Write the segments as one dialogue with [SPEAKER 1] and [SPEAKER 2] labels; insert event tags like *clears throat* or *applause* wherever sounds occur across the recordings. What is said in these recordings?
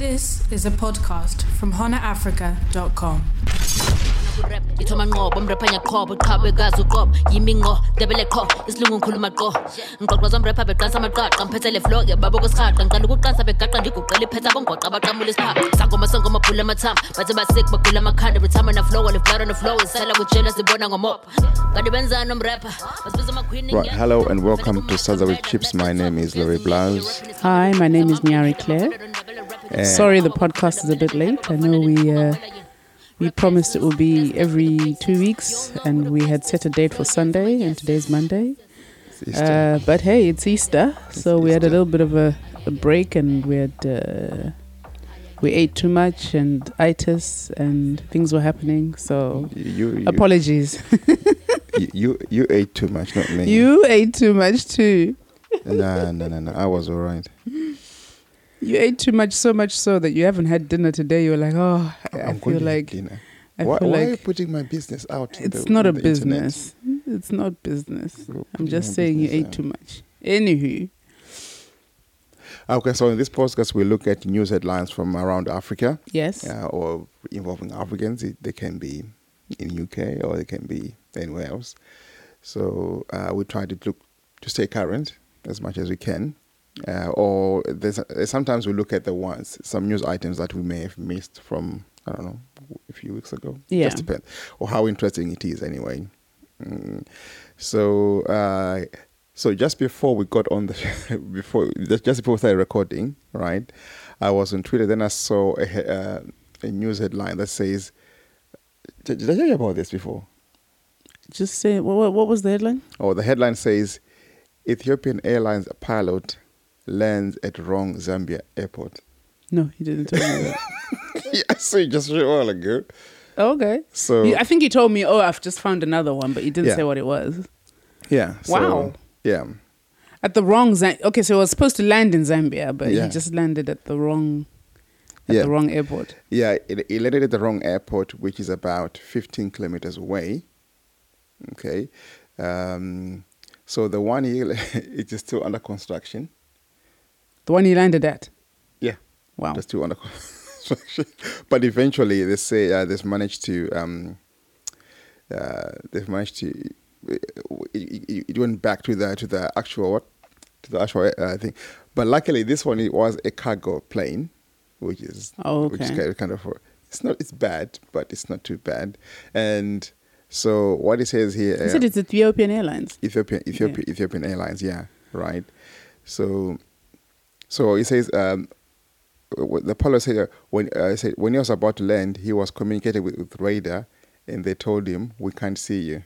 [SPEAKER 1] This is a podcast from honorafrica.com.
[SPEAKER 2] kurap ithoma ngqo bomrapha nyaqhobo uqobo yimi ngqo debele qho isilungu ngikhuluma qo ngiqoqoza umrapha beqansa amaqaqa ngiphethe le floke babo kusirhaqa ngiqala ukuqansa begaqa ndiguqela iphetha bongoqa abaqamula isiphaqa sangoma sangoma bhula amathamba bathi basik bagula amakhanda retirement na flow live blood on the flow isela kujela sibona ngomopha kanti benzani nomrapha basibiza amaqueen
[SPEAKER 3] Right, hello and welcome to Salsa with Chips. My name is Larry Blouse.
[SPEAKER 4] Hi, my name is Nyari Claire.
[SPEAKER 3] Eh,
[SPEAKER 4] Sorry, the podcast is a bit late. I know we uh, we promised it would be every two weeks, and we had set a date for Sunday, and today's Monday. Uh, but hey, it's Easter, so we had a little bit of a, a break, and we had uh, we ate too much, and itis, and things were happening. So
[SPEAKER 3] you, you,
[SPEAKER 4] apologies.
[SPEAKER 3] you, you, you ate too much, not me.
[SPEAKER 4] you ate too much too.
[SPEAKER 3] No, no, no, no. I was all right.
[SPEAKER 4] You ate too much, so much so that you haven't had dinner today. You're like, oh, I, I
[SPEAKER 3] I'm
[SPEAKER 4] feel like
[SPEAKER 3] dinner.
[SPEAKER 4] I
[SPEAKER 3] why, why are you putting my business out?
[SPEAKER 4] it's
[SPEAKER 3] the-
[SPEAKER 4] not a
[SPEAKER 3] the internet?
[SPEAKER 4] business. It's not business.
[SPEAKER 3] You're
[SPEAKER 4] I'm just saying you ate
[SPEAKER 3] out.
[SPEAKER 4] too much. Anywho,
[SPEAKER 3] Okay, so in this podcast, we look at news headlines from around Africa
[SPEAKER 4] yes.
[SPEAKER 3] uh, or involving Africans. It, they can be in UK or they can be anywhere else. So uh, we try to look to stay current as much as we can. Uh, or there's, sometimes we look at the ones, some news items that we may have missed from, I don't know, a few weeks ago.
[SPEAKER 4] Yeah.
[SPEAKER 3] Just depends. Or how interesting it is anyway. Mm. So, uh, so just before we got on the, *laughs* before just before we started recording, right? I was on Twitter. Then I saw a, uh, a news headline that says, "Did I tell you about this before?"
[SPEAKER 4] Just say what, what was the headline?
[SPEAKER 3] Oh, the headline says, "Ethiopian Airlines pilot lands at wrong Zambia airport."
[SPEAKER 4] No, he didn't tell me that. *laughs*
[SPEAKER 3] yeah, saw it just a while ago.
[SPEAKER 4] Okay.
[SPEAKER 3] So
[SPEAKER 4] I think he told me, oh, I've just found another one, but he didn't
[SPEAKER 3] Yeah.
[SPEAKER 4] say what it was.
[SPEAKER 3] yeah, so,
[SPEAKER 4] Wow.
[SPEAKER 3] yeah,
[SPEAKER 4] At the wrong Zam- Okay, so it was supposed to land in Zambia, but
[SPEAKER 3] Yeah.
[SPEAKER 4] he just landed at the wrong at
[SPEAKER 3] Yeah.
[SPEAKER 4] the wrong airport.
[SPEAKER 3] yeah. It, it landed at the wrong airport, which is about 15 kilometers away. Okay, um, so the one here *laughs* it is still under construction.
[SPEAKER 4] The one he landed at.
[SPEAKER 3] Yeah.
[SPEAKER 4] Wow.
[SPEAKER 3] Just two under construction. *laughs* but eventually, they say uh, they've managed to. Um, uh, they've managed to. It, it, it went back to the to the actual what to the actual uh, thing, but luckily this one it was a cargo plane, which is
[SPEAKER 4] Oh,
[SPEAKER 3] which is
[SPEAKER 4] okay.
[SPEAKER 3] kind of, it's not it's bad, but it's not too bad, and so what it says here.
[SPEAKER 4] He
[SPEAKER 3] uh,
[SPEAKER 4] said it's Ethiopian Airlines.
[SPEAKER 3] Ethiopian Ethiopian Ethiopian Airlines, yeah, right. So, so he says um, the pilot said uh, when uh, said when he was about to land, he was communicating with, with radar, and they told him we can't see you.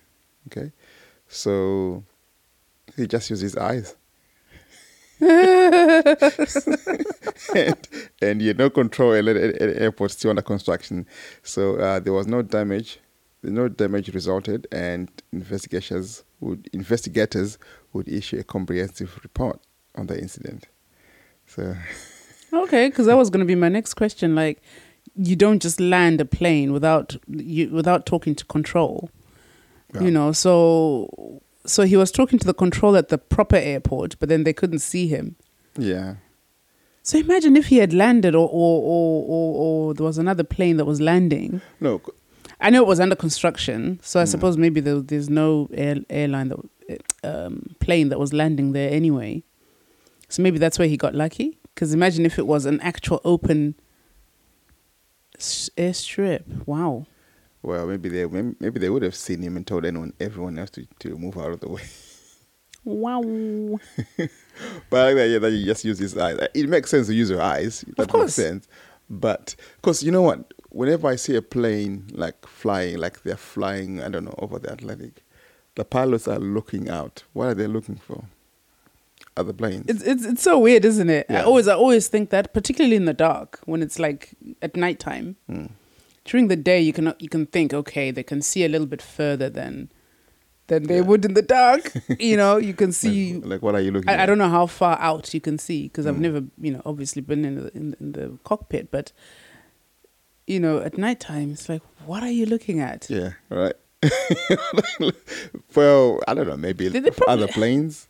[SPEAKER 3] Okay, so he just used his eyes. *laughs* *laughs* and, and you know control at, airport still under construction so uh, there was no damage no damage resulted and investigations would investigators would issue a comprehensive report on the incident so
[SPEAKER 4] Okay, because that was going to be my next question. Like, you don't just land a plane without you without talking to control.
[SPEAKER 3] Yeah.
[SPEAKER 4] You know, so so he was talking to the control at the proper airport, but then they couldn't see him.
[SPEAKER 3] yeah
[SPEAKER 4] So imagine if he had landed, or or or, or, or there was another plane that was landing.
[SPEAKER 3] no
[SPEAKER 4] I know it was under construction, so. I suppose maybe there, there's no air, airline that um, plane that was landing there anyway. So maybe that's where he got lucky. Because imagine if it was an actual open airstrip. Wow.
[SPEAKER 3] well maybe they maybe they would have seen him and told anyone everyone else to, to move out of the way
[SPEAKER 4] Wow. *laughs*
[SPEAKER 3] But I like that, yeah, that you just use his eyes. It makes sense to use your eyes. That
[SPEAKER 4] course.
[SPEAKER 3] makes sense. But because you know what, whenever I see a plane like flying, like they're flying, I don't know, over the Atlantic, the pilots are looking out. What are they looking for? Other planes.
[SPEAKER 4] It's, it's it's so weird, isn't it? I always I always think that, particularly in the dark, when it's like at nighttime.
[SPEAKER 3] Hmm.
[SPEAKER 4] During the day, you can you can think, okay, they can see a little bit further than than they
[SPEAKER 3] Yeah.
[SPEAKER 4] would in the dark. *laughs* you know, you can see.
[SPEAKER 3] like, like, what are you looking
[SPEAKER 4] I,
[SPEAKER 3] at?
[SPEAKER 4] I don't know how far out you can see because I've
[SPEAKER 3] Mm.
[SPEAKER 4] never, you know, obviously been in the in, in the cockpit, but you know, at nighttime, it's like, what are you looking at?
[SPEAKER 3] Yeah, right. *laughs* well, I don't know. Maybe other planes.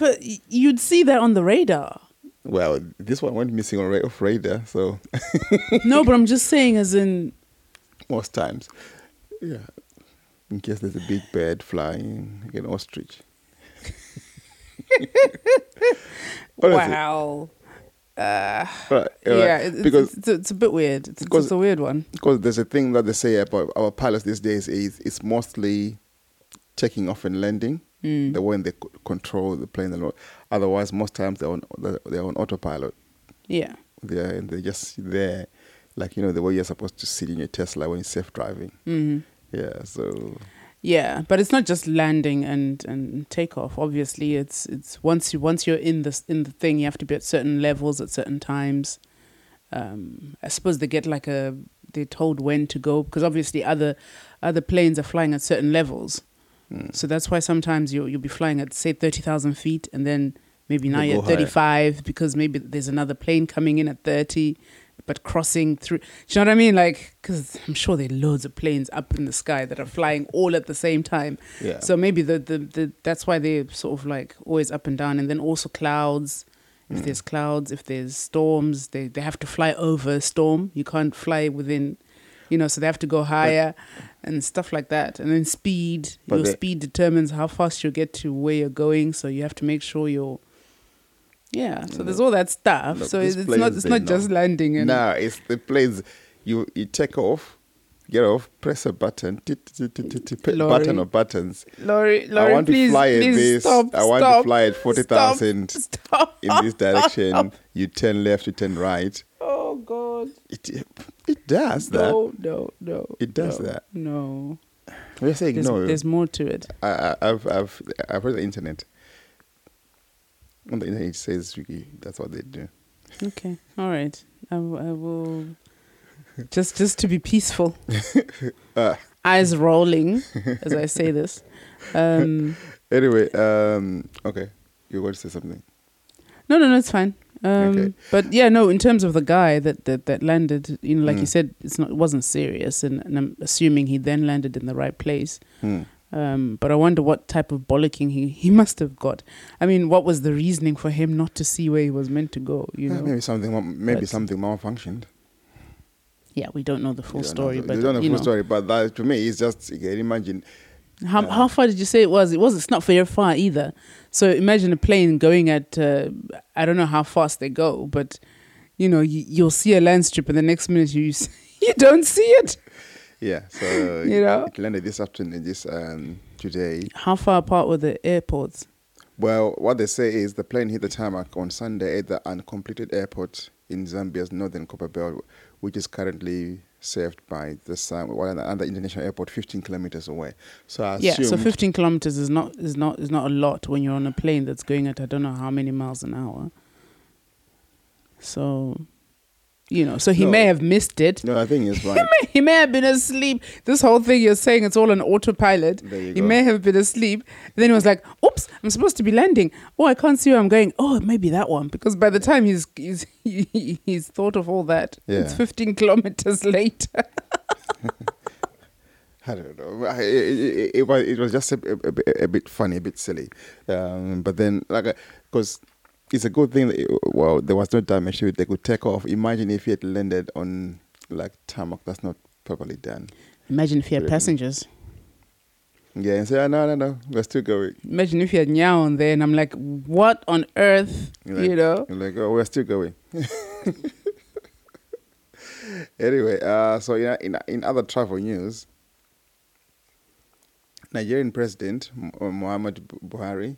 [SPEAKER 4] But you'd see that on the radar.
[SPEAKER 3] Well, this one went missing on off radar, so *laughs*
[SPEAKER 4] no, but I'm just saying, as in,
[SPEAKER 3] most times, yeah. In case there's a big bird flying, like an ostrich. *laughs*
[SPEAKER 4] Wow. Uh,
[SPEAKER 3] right,
[SPEAKER 4] yeah,
[SPEAKER 3] right,
[SPEAKER 4] it's,
[SPEAKER 3] because
[SPEAKER 4] it's, it's a bit weird. It's, it's a weird one.
[SPEAKER 3] because there's a thing that they say about our pilots these days is it's mostly taking off and landing.
[SPEAKER 4] Mm.
[SPEAKER 3] The when they control the plane a lot. Otherwise, most times they're on they're on autopilot.
[SPEAKER 4] Yeah.
[SPEAKER 3] They're and they're just there, like you know the way you're supposed to sit in your Tesla when you're safe driving.
[SPEAKER 4] hmm
[SPEAKER 3] Yeah, so
[SPEAKER 4] Yeah, but it's not just landing and and takeoff. Obviously, it's it's once you once you're in this in the thing, you have to be at certain levels at certain times. Um, I suppose they get like a they're told when to go because obviously other other planes are flying at certain levels.
[SPEAKER 3] Mm,
[SPEAKER 4] So that's why sometimes you you'll be flying at say thirty thousand feet, and then maybe now you're at
[SPEAKER 3] higher.
[SPEAKER 4] thirty five because maybe there's another plane coming in at thirty, but crossing through. Do you know what I mean? Like, because I'm sure there are loads of planes up in the sky that are flying all at the same time.
[SPEAKER 3] yeah.
[SPEAKER 4] So maybe the, the the that's why they're sort of like always up and down, and then also clouds. If
[SPEAKER 3] Mm.
[SPEAKER 4] there's clouds, if there's storms, they they have to fly over a storm. You can't fly within, you know, so they have to go higher and stuff like that. And then speed, your
[SPEAKER 3] they-
[SPEAKER 4] speed determines how fast you get to where you're going. So you have to make sure you're. Yeah, so there's all that stuff.
[SPEAKER 3] Look,
[SPEAKER 4] so it's not it's not just landing and
[SPEAKER 3] Nah, it's the planes. You you take off, get off, press a button, tit, tit, tit, tit, tit,
[SPEAKER 4] Lorry.
[SPEAKER 3] button or buttons.
[SPEAKER 4] Laurie, Laurie,
[SPEAKER 3] I want
[SPEAKER 4] please,
[SPEAKER 3] to fly at this.
[SPEAKER 4] Stop,
[SPEAKER 3] I want
[SPEAKER 4] stop,
[SPEAKER 3] to fly at forty thousand
[SPEAKER 4] Stop.
[SPEAKER 3] in this direction. *laughs* You turn left, you turn right.
[SPEAKER 4] Oh God.
[SPEAKER 3] It it does that.
[SPEAKER 4] No, no, no.
[SPEAKER 3] It does
[SPEAKER 4] no,
[SPEAKER 3] that.
[SPEAKER 4] No.
[SPEAKER 3] We're saying
[SPEAKER 4] There's,
[SPEAKER 3] no.
[SPEAKER 4] there's more to it.
[SPEAKER 3] I, I, I've I've I've read the internet. On the internet, it says that's what they do.
[SPEAKER 4] Okay. All right. I will just just to be peaceful. *laughs*
[SPEAKER 3] Ah.
[SPEAKER 4] Eyes rolling as I say this. *laughs* Um,
[SPEAKER 3] Anyway, um, okay, you want to say something?
[SPEAKER 4] no, no, no, it's fine. Um,
[SPEAKER 3] Okay.
[SPEAKER 4] But yeah, no. In terms of the guy that that, that landed, you know, like you
[SPEAKER 3] Mm.
[SPEAKER 4] said, it's not it wasn't serious, and, and I'm assuming he then landed in the right place.
[SPEAKER 3] Hmm.
[SPEAKER 4] Um, but I wonder what type of bollocking he, he *laughs* must have got. I mean, what was the reasoning for him not to see where he was meant to go? You
[SPEAKER 3] Yeah,
[SPEAKER 4] know,
[SPEAKER 3] maybe something maybe
[SPEAKER 4] But-
[SPEAKER 3] something malfunctioned.
[SPEAKER 4] yeah, we don't know the full story,
[SPEAKER 3] know
[SPEAKER 4] but
[SPEAKER 3] you don't know the full
[SPEAKER 4] know,
[SPEAKER 3] story. But that to me, it's just you can imagine.
[SPEAKER 4] How how far did you say it was? It was. It's not very far either. So imagine a plane going at uh, I don't know how fast they go, but you know you, you'll see a land strip, and the next minute you *laughs* you don't see it.
[SPEAKER 3] Yeah, so *laughs*
[SPEAKER 4] You know?
[SPEAKER 3] it landed this afternoon, this um, today.
[SPEAKER 4] How far apart were the airports?
[SPEAKER 3] Well, what they say is the plane hit the tarmac on Sunday at the uncompleted airport in Zambia's northern Copperbelt, which is currently served by the Sam, one other international airport 15 kilometers away. So I
[SPEAKER 4] Yeah, so 15 kilometers is not is not is not a lot when you're on a plane that's going at I don't know how many miles an hour. So, you know, so he
[SPEAKER 3] No.
[SPEAKER 4] may have missed it.
[SPEAKER 3] No, I think it's *laughs*
[SPEAKER 4] He may, he may have been asleep. This whole thing you're saying it's all on autopilot.
[SPEAKER 3] There you
[SPEAKER 4] He
[SPEAKER 3] go.
[SPEAKER 4] may have been asleep. And then he was like, "Oops, I'm supposed to be landing. Oh, I can't see where I'm going. Oh, it may be that one." Because by the time he's he's he, *laughs* he's thought of all that, it's 15 kilometers later. *laughs*
[SPEAKER 3] I don't know. I- It, it, it, was, it was just a, a, a bit- a bit funny, a bit silly. Um, but then, like, because it's a good thing that, it- well, there was no damage to it. They could take off. Imagine if it landed on, like, tarmac that's not properly done.
[SPEAKER 4] Imagine if you had passengers.
[SPEAKER 3] Yeah, and say, oh, no, no, no, we're still going.
[SPEAKER 4] Imagine if you had Nyao on there, and I'm like, "What on earth?"
[SPEAKER 3] You're like,
[SPEAKER 4] you know.
[SPEAKER 3] You're like, oh, we're still going. *laughs* anyway, uh, so yeah, in in other travel news, Nigerian President Mu- uh, Muhammad Buhari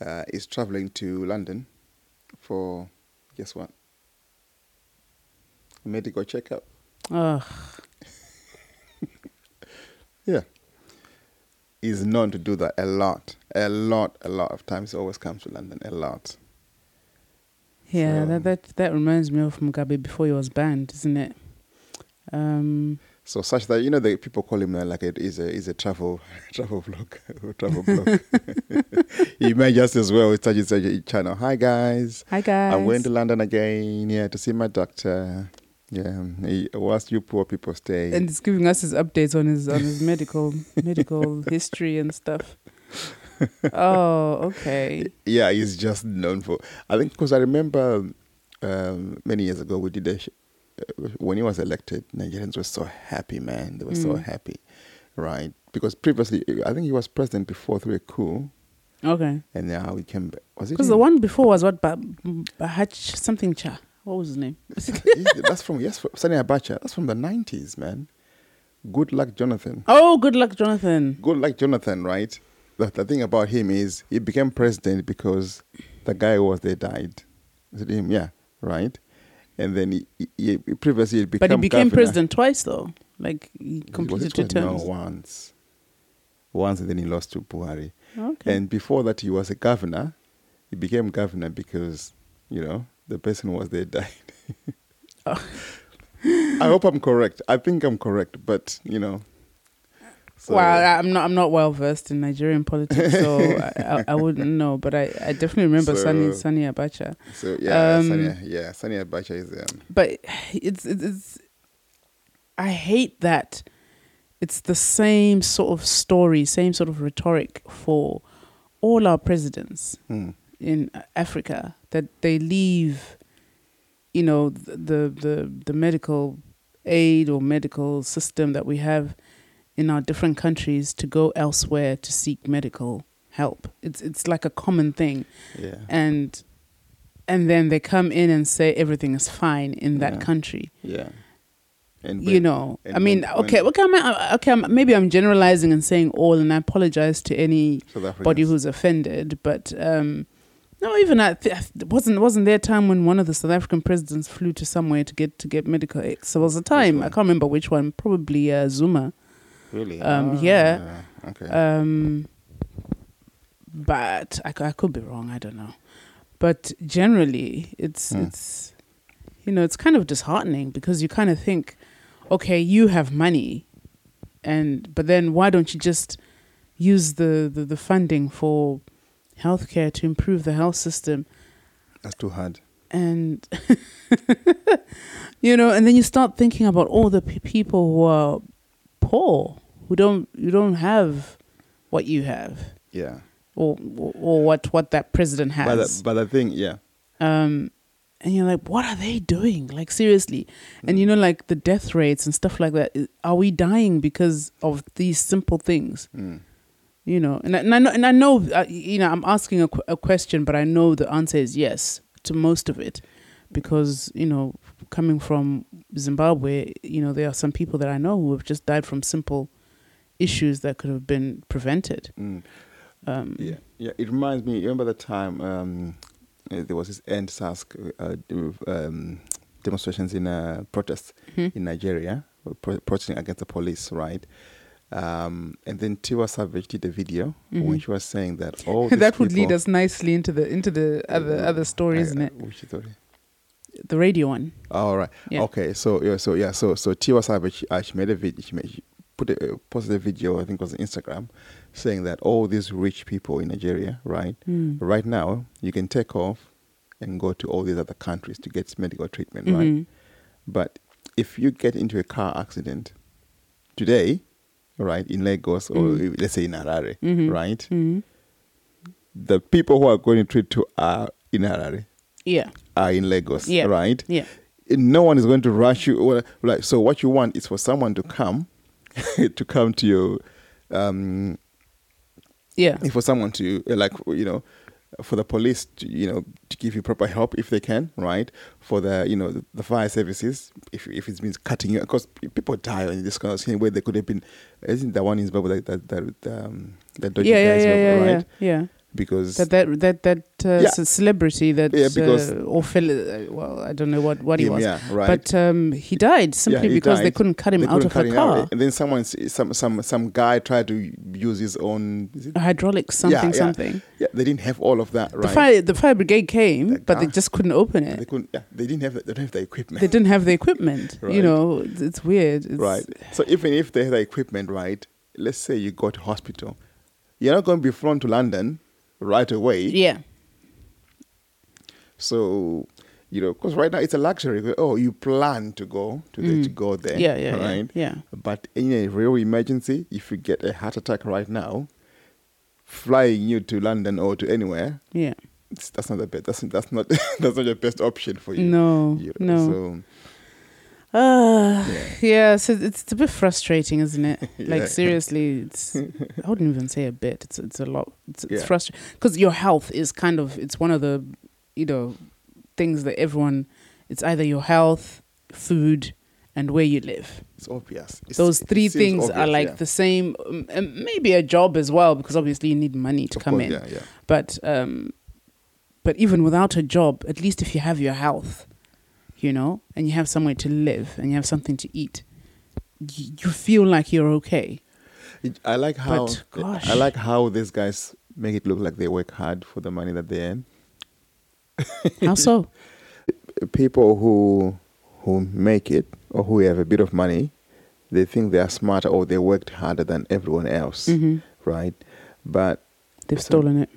[SPEAKER 3] uh, is traveling to London for guess what? A Medical checkup.
[SPEAKER 4] Ugh. *laughs*
[SPEAKER 3] Yeah. He's known to do that a lot, a lot, a lot of times. He always comes to London a lot.
[SPEAKER 4] Yeah,
[SPEAKER 3] So-
[SPEAKER 4] that, that that reminds me of Mugabe before he was banned, isn't it? Um,
[SPEAKER 3] So such that you know the people call him uh, like it is a is a travel *laughs* travel vlog *laughs* travel blog. *laughs* he might just as well start his uh, channel. Hi guys,
[SPEAKER 4] hi guys.
[SPEAKER 3] I'm going to London again. Yeah, to see my doctor. Yeah, he, whilst you poor people stay.
[SPEAKER 4] and he's giving us his updates on his on his medical medical history and stuff. oh, okay.
[SPEAKER 3] Yeah, he's just known for. I think because I remember um, many years ago we did a when he was elected, Nigerians were so happy, man. They were so
[SPEAKER 4] Mm.
[SPEAKER 3] happy, right? Because previously, I think he was president before through a coup,
[SPEAKER 4] Okay.
[SPEAKER 3] and now he came. back. Was it?
[SPEAKER 4] Because the one before was what? Ba- Bahach something cha. What was his name? *laughs*
[SPEAKER 3] That's from yes, from Sani Abacha. That's from the nineties, man. Good luck, Jonathan.
[SPEAKER 4] oh, good luck, Jonathan.
[SPEAKER 3] Good luck, Jonathan. Right. The, the thing about him is he became president because the guy who was there died. Is it him? Yeah. Right. And then he, he, he previously he became
[SPEAKER 4] But he became
[SPEAKER 3] governor.
[SPEAKER 4] president twice, though. Like he completed two terms.
[SPEAKER 3] No, once. Once, and then he lost to Buhari.
[SPEAKER 4] Okay.
[SPEAKER 3] And before that, he was a governor. He became governor because, you know, the person who was there *laughs* died.
[SPEAKER 4] Oh.
[SPEAKER 3] I hope I'm correct. I think I'm correct, but you know. So-
[SPEAKER 4] well, I'm not. I'm not well versed in Nigerian politics, so *laughs* I, I, I wouldn't know. But I, I definitely remember
[SPEAKER 3] So-
[SPEAKER 4] Sani Sani Abacha.
[SPEAKER 3] So yeah,
[SPEAKER 4] Um,
[SPEAKER 3] Sani, yeah, Sani Abacha is um,
[SPEAKER 4] But it's, it's it's. I hate that. It's the same sort of story, same sort of rhetoric for all our presidents.
[SPEAKER 3] hmm,
[SPEAKER 4] in Africa that they leave, you know, the the the, the medical aid or medical system that we have in our different countries to go elsewhere to seek medical help. It's it's like a common thing,
[SPEAKER 3] yeah,
[SPEAKER 4] and and then they come in and say everything is fine in that
[SPEAKER 3] Yeah.
[SPEAKER 4] country.
[SPEAKER 3] Yeah. And
[SPEAKER 4] you know
[SPEAKER 3] and
[SPEAKER 4] i mean
[SPEAKER 3] when-
[SPEAKER 4] okay
[SPEAKER 3] when
[SPEAKER 4] okay I'm, okay I'm, maybe i'm generalizing and saying all and i apologize to any
[SPEAKER 3] South Africans-
[SPEAKER 4] body who's offended but um no even at wasn't wasn't there a time when one of the south african presidents flew to somewhere to get to get medical aid so there was a time. I can't remember which one. Probably uh, zuma
[SPEAKER 3] really,
[SPEAKER 4] um, yeah.
[SPEAKER 3] Ah, okay,
[SPEAKER 4] um but I, I could be wrong i don't know but generally it's
[SPEAKER 3] Hmm.
[SPEAKER 4] it's you know it's kind of disheartening because you kind of think okay you have money and but then why don't you just use the the, the funding for healthcare to improve the health system
[SPEAKER 3] that's too hard.
[SPEAKER 4] and *laughs* you know and then you start thinking about all the people who are poor who don't you don't have what you have.
[SPEAKER 3] Yeah,
[SPEAKER 4] or or, what what that president
[SPEAKER 3] but
[SPEAKER 4] has.
[SPEAKER 3] the, but the thing, yeah,
[SPEAKER 4] um and you're like what are they doing? Like seriously. And you know like the death rates and stuff like that are we dying because of these simple things?
[SPEAKER 3] Mm,
[SPEAKER 4] you know and I, and I know and I know uh, you know I'm asking a, qu- a question but I know the answer is yes to most of it. Because you know coming from Zimbabwe you know there are some people that I know who have just died from simple issues that could have been prevented
[SPEAKER 3] mm.
[SPEAKER 4] um
[SPEAKER 3] Yeah, yeah. It reminds me. You remember the time um, uh, there was this end SARS uh, um, demonstrations in uh, protests
[SPEAKER 4] Mhm.
[SPEAKER 3] in Nigeria, pro- protesting against the police, right? Um, and then Tiwa Savage did a video when
[SPEAKER 4] Mhm.
[SPEAKER 3] she was saying that all *laughs*
[SPEAKER 4] that would lead us nicely into the into the other
[SPEAKER 3] Uh,
[SPEAKER 4] other story
[SPEAKER 3] I-
[SPEAKER 4] isn't it
[SPEAKER 3] Which story?
[SPEAKER 4] The radio one
[SPEAKER 3] All right.
[SPEAKER 4] Yeah.
[SPEAKER 3] Okay. So yeah. So yeah. So so Tiwa Savage uh, she made a video. She, made, she put a uh, posted a video. I think it was on Instagram, saying that all these rich people in Nigeria, right?
[SPEAKER 4] Mm.
[SPEAKER 3] Right now, you can take off and go to all these other countries to get medical treatment, right?
[SPEAKER 4] Mhm.
[SPEAKER 3] But if you get into a car accident today, right, in Lagos or
[SPEAKER 4] Mm.
[SPEAKER 3] let's say in Harare,
[SPEAKER 4] Mhm.
[SPEAKER 3] right,
[SPEAKER 4] Mhm.
[SPEAKER 3] the people who are going to treat to are in Harare,
[SPEAKER 4] yeah
[SPEAKER 3] are in Lagos,
[SPEAKER 4] Yeah.
[SPEAKER 3] right?
[SPEAKER 4] yeah
[SPEAKER 3] no one is going to rush you. Like so, what you want is for someone to come, *laughs* to come to you, um,
[SPEAKER 4] yeah
[SPEAKER 3] for someone to like you know, for the police to you know to give you proper help if they can, right? For the you know the, the fire services, if if it means cutting you, because people die in this kind of thing where they could have been. Isn't the one in Zimbabwe that that that um, that dodgy
[SPEAKER 4] yeah yeah
[SPEAKER 3] guys,
[SPEAKER 4] yeah yeah,
[SPEAKER 3] right?
[SPEAKER 4] yeah yeah
[SPEAKER 3] Because
[SPEAKER 4] that that that that uh,
[SPEAKER 3] Yeah.
[SPEAKER 4] ce- celebrity that
[SPEAKER 3] Yeah, because-
[SPEAKER 4] uh, or fel- uh, well I don't know what what he was
[SPEAKER 3] yeah, right.
[SPEAKER 4] but um, he died simply
[SPEAKER 3] he
[SPEAKER 4] because they couldn't cut him
[SPEAKER 3] They
[SPEAKER 4] out of a car
[SPEAKER 3] out. and then someone, some some some guy tried to use his own. Is it
[SPEAKER 4] a hydraulic something
[SPEAKER 3] yeah.
[SPEAKER 4] something
[SPEAKER 3] Yeah, they didn't have all of that, right?
[SPEAKER 4] the fire the fire brigade came
[SPEAKER 3] The
[SPEAKER 4] but they just couldn't open it They
[SPEAKER 3] couldn't. Yeah, they didn't have. The, they don't have the equipment.
[SPEAKER 4] they didn't have the equipment you know it's, it's weird it's,
[SPEAKER 3] right. So even if they had the equipment, right? Let's say you go to hospital, you're not going to be flown to London right away.
[SPEAKER 4] yeah
[SPEAKER 3] So you know, because right now it's a luxury. Oh, you plan to go to the, to go there.
[SPEAKER 4] Mm. yeah yeah
[SPEAKER 3] Right.
[SPEAKER 4] yeah, yeah.
[SPEAKER 3] But in a real emergency, if you get a heart attack right now, flying you to London or to anywhere,
[SPEAKER 4] Yeah.
[SPEAKER 3] that's not the best. That's that's not *laughs* that's not your best option for you.
[SPEAKER 4] No.
[SPEAKER 3] you
[SPEAKER 4] no.
[SPEAKER 3] So
[SPEAKER 4] Uh,
[SPEAKER 3] Yeah.
[SPEAKER 4] yeah, so it's, a bit frustrating, isn't it? *laughs*
[SPEAKER 3] Yeah.
[SPEAKER 4] Like seriously, it's I wouldn't even say a bit. It's it's a lot. It's, it's
[SPEAKER 3] Yeah.
[SPEAKER 4] frustrating because your health is kind of it's one of the you know things that everyone. It's either your health, food, and where you live.
[SPEAKER 3] it's obvious. It's,
[SPEAKER 4] Those three things are like
[SPEAKER 3] yeah.
[SPEAKER 4] the same. Um, and maybe a job as well because obviously you need money to
[SPEAKER 3] Of
[SPEAKER 4] come
[SPEAKER 3] course,
[SPEAKER 4] in.
[SPEAKER 3] Yeah, yeah.
[SPEAKER 4] But um, but even without a job, at least if you have your health, you know, and you have somewhere to live and you have something to eat, you feel like you're okay.
[SPEAKER 3] I like how
[SPEAKER 4] But, gosh.
[SPEAKER 3] I like how these guys make it look like they work hard for the money that they earn. *laughs*
[SPEAKER 4] How so?
[SPEAKER 3] People who who make it or who have a bit of money, they think they are smarter or they worked harder than everyone else,
[SPEAKER 4] hmm
[SPEAKER 3] right? But
[SPEAKER 4] They've stolen it.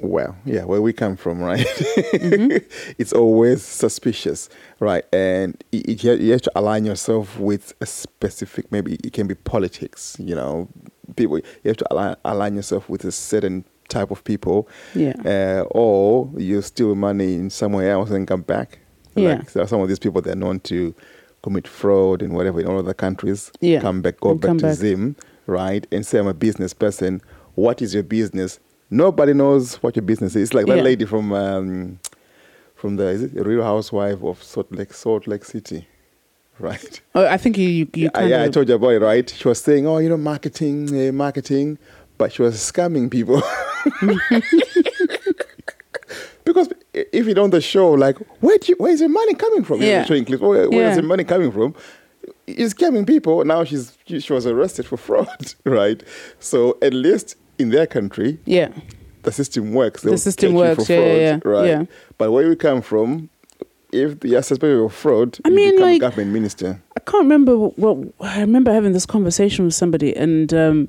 [SPEAKER 3] Well, yeah, where we come from, right?
[SPEAKER 4] Mm-hmm. *laughs*
[SPEAKER 3] it's always suspicious, right? And it, it, you have- you have to align yourself with a specific, maybe it can be politics, you know, people. You have to align, align yourself with a certain type of people,
[SPEAKER 4] Yeah.
[SPEAKER 3] uh, or you steal money in somewhere else and come back.
[SPEAKER 4] Yeah.
[SPEAKER 3] Like there are some of these people that are known to commit fraud and whatever in all other countries.
[SPEAKER 4] Yeah.
[SPEAKER 3] Come back, go
[SPEAKER 4] And
[SPEAKER 3] back to
[SPEAKER 4] back.
[SPEAKER 3] Zim, right? And say I'm a business person. What is your business? Nobody knows what your business is. It's like that
[SPEAKER 4] Yeah.
[SPEAKER 3] lady from um, from the is it the Real Housewife of Salt Lake Salt Lake City, *laughs* right?
[SPEAKER 4] Oh, I think you you, you
[SPEAKER 3] yeah, I told you about it, right? She was saying, "Oh, you know, marketing, uh, marketing," but she was scamming people. *laughs* because if you don't the show, like, where you, where is your money coming from?
[SPEAKER 4] Yeah.
[SPEAKER 3] showing clips. Where, where is
[SPEAKER 4] Yeah.
[SPEAKER 3] your money coming from? You're scamming people. Now she's she, she was arrested for *laughs* fraud, right? So at least in their country,
[SPEAKER 4] yeah.
[SPEAKER 3] the system works.
[SPEAKER 4] The
[SPEAKER 3] They'll
[SPEAKER 4] system works,
[SPEAKER 3] for
[SPEAKER 4] yeah, yeah,
[SPEAKER 3] fraud,
[SPEAKER 4] yeah,
[SPEAKER 3] right?
[SPEAKER 4] yeah.
[SPEAKER 3] But where we come from, if you're suspected of fraud,
[SPEAKER 4] I
[SPEAKER 3] you
[SPEAKER 4] mean,
[SPEAKER 3] become
[SPEAKER 4] like-
[SPEAKER 3] a government minister.
[SPEAKER 4] I can't remember what I remember having this conversation with somebody, and um,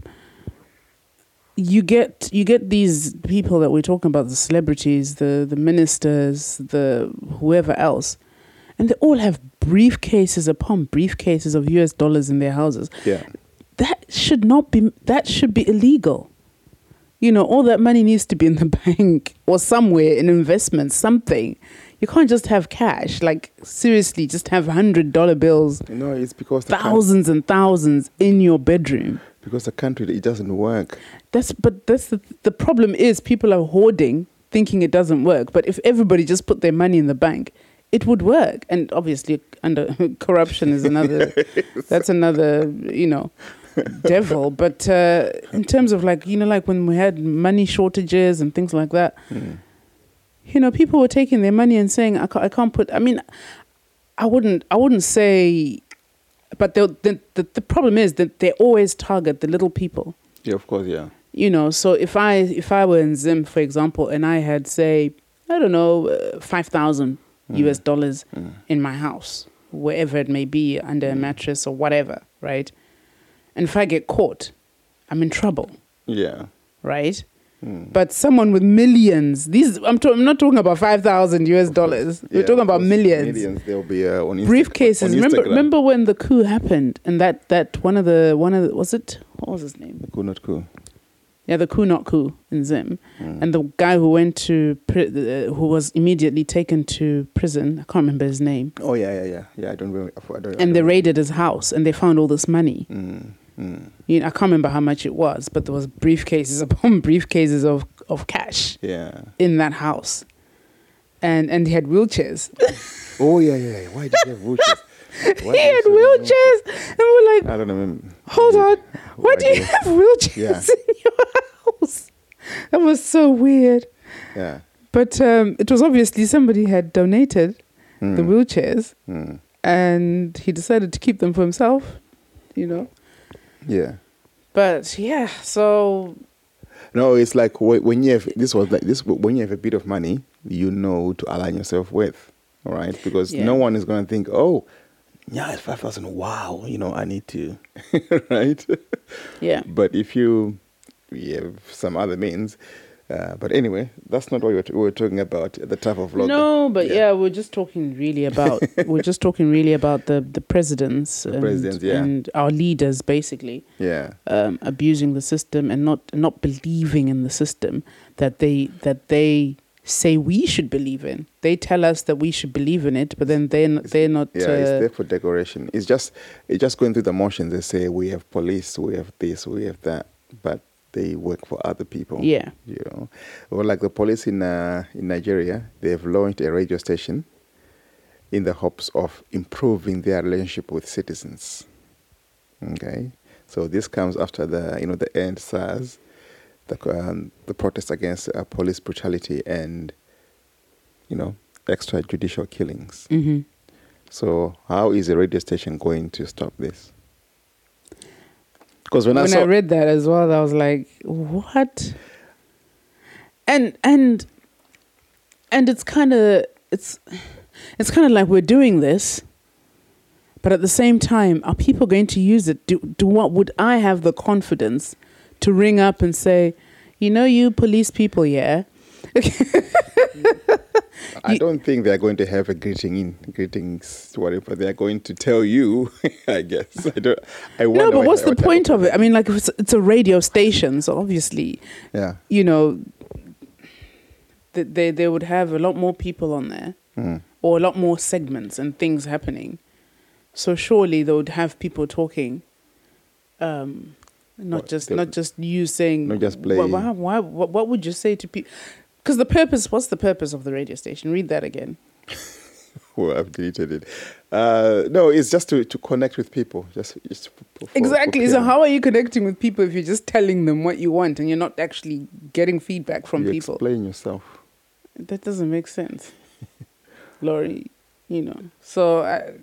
[SPEAKER 4] you get you get these people that we're talking about, the celebrities, the the ministers, the whoever else, and they all have briefcases upon briefcases of U.S. dollars in their houses.
[SPEAKER 3] Yeah.
[SPEAKER 4] That should not be. That should be illegal. You know, all that money needs to be in the *laughs* bank or somewhere in investments, something. You can't just have cash. Like seriously, just have hundred dollar bills
[SPEAKER 3] No, it's because
[SPEAKER 4] thousands and thousands in your bedroom.
[SPEAKER 3] because the country it doesn't work.
[SPEAKER 4] That's but that's the the problem is people are hoarding, thinking it doesn't work. But if everybody just put their money in the bank, it would work. And obviously, under *laughs* corruption is another. *laughs* that's another, you know, devil. But uh, in terms of like you know, like when we had money shortages and things like that, you know, people were taking their money and saying, "I can't, I can't put." I mean, I wouldn't, I wouldn't say, but the the the, the problem is that they always target the little people.
[SPEAKER 3] Yeah, of course, yeah.
[SPEAKER 4] You know, so if I if I were in Zim, for example, and I had say, I don't know, uh, five thousand U.S. dollars in my house, wherever it may be, under a mattress or whatever, right? And if I get caught, I'm in trouble,
[SPEAKER 3] Yeah.
[SPEAKER 4] right? But someone with millions, these I'm, ta- I'm not talking about five thousand US dollars. We're
[SPEAKER 3] Yeah,
[SPEAKER 4] talking about millions.
[SPEAKER 3] Millions. They'll be uh, on Insta-
[SPEAKER 4] Briefcases.
[SPEAKER 3] on
[SPEAKER 4] Remember, remember when the coup happened, and that that one of the one of the, was it what was his name?
[SPEAKER 3] The coup not coup.
[SPEAKER 4] Yeah, the coup not coup in Zim,
[SPEAKER 3] Mm.
[SPEAKER 4] and the guy who went to pri- uh, who was immediately taken to prison. I can't remember his name.
[SPEAKER 3] Oh yeah, yeah, yeah, yeah. I don't remember. I don't,
[SPEAKER 4] And they
[SPEAKER 3] don't-
[SPEAKER 4] raided his house, and they found all this money.
[SPEAKER 3] Mm, mm,
[SPEAKER 4] You know, I can't remember how much it was, but there was briefcases *laughs* upon briefcases of of cash
[SPEAKER 3] yeah.
[SPEAKER 4] in that house, and and he had wheelchairs. *laughs*
[SPEAKER 3] Oh yeah, yeah. yeah. Why did you have wheelchairs? *laughs* Why
[SPEAKER 4] he had wheelchairs, and we're like,
[SPEAKER 3] I don't know.
[SPEAKER 4] hold on, why do you have wheelchairs in your house? That was so weird.
[SPEAKER 3] Yeah.
[SPEAKER 4] But um, it was obviously somebody had donated the wheelchairs,
[SPEAKER 3] Mm,
[SPEAKER 4] and he decided to keep them for himself. You know.
[SPEAKER 3] Yeah.
[SPEAKER 4] But yeah, so
[SPEAKER 3] No, it's like when you have this was like this when you have a bit of money, you know to align yourself with, all right? Because
[SPEAKER 4] Yeah.
[SPEAKER 3] no one is going to think, oh, yeah, it's five thousand. Wow, you know, I need to, *laughs* right?
[SPEAKER 4] yeah,
[SPEAKER 3] But if you, you have some other means, Uh, but anyway, that's not what we were, we were talking about. The type of vlog.
[SPEAKER 4] No, but yeah. we're just talking really about *laughs* we're just talking really about the the presidents,
[SPEAKER 3] The
[SPEAKER 4] and,
[SPEAKER 3] presidents, yeah.
[SPEAKER 4] and our leaders basically
[SPEAKER 3] Yeah.
[SPEAKER 4] um, abusing the system and not not believing in the system that they that they say we should believe in. They tell us that we should believe in it, but then they're not, they're not.
[SPEAKER 3] Yeah, it's
[SPEAKER 4] uh,
[SPEAKER 3] there for decoration. It's just it's just going through the motions. They say we have police, we have this, we have that, but they work for other people.
[SPEAKER 4] yeah.
[SPEAKER 3] you know, or like the police in uh, in Nigeria, they've launched a radio station in the hopes of improving their relationship with citizens. Okay, so this comes after the you know the end SARS, the um, the protest against uh, police brutality and you know extrajudicial killings.
[SPEAKER 4] hmm
[SPEAKER 3] So how is a radio station going to stop this? Because when,
[SPEAKER 4] when
[SPEAKER 3] I saw
[SPEAKER 4] I read that as well, I was like, "What?" And and and it's kind of it's it's kind of like we're doing this, but at the same time, are people going to use it? Do do what would I have the confidence to ring up and say, you know, you police people, yeah,
[SPEAKER 3] I don't think they're going to have a greeting in greetings whatever they're going to tell you. *laughs* I guess I don't. I wonder
[SPEAKER 4] no, but
[SPEAKER 3] what-
[SPEAKER 4] what's the
[SPEAKER 3] what
[SPEAKER 4] point of it? I mean, like, if it's, it's a radio station, so obviously,
[SPEAKER 3] Yeah.
[SPEAKER 4] you know, th- they they would have a lot more people on there.
[SPEAKER 3] Mm.
[SPEAKER 4] or a lot more segments and things happening. So surely they would have people talking, um, not
[SPEAKER 3] What,
[SPEAKER 4] just not just you saying.
[SPEAKER 3] not just
[SPEAKER 4] wh-
[SPEAKER 3] play-
[SPEAKER 4] Why, why, what, what would you say to people? Because the purpose. What's the purpose of the radio station? Read that again. *laughs*
[SPEAKER 3] Well, I've deleted it. Uh, no, it's just to, to connect with people. Just, just for, for- for
[SPEAKER 4] exactly. So how are you connecting with people if you're just telling them what you want and you're not actually getting feedback from
[SPEAKER 3] you
[SPEAKER 4] people?
[SPEAKER 3] explain yourself.
[SPEAKER 4] That doesn't make sense, *laughs* Laurie. You know. So I,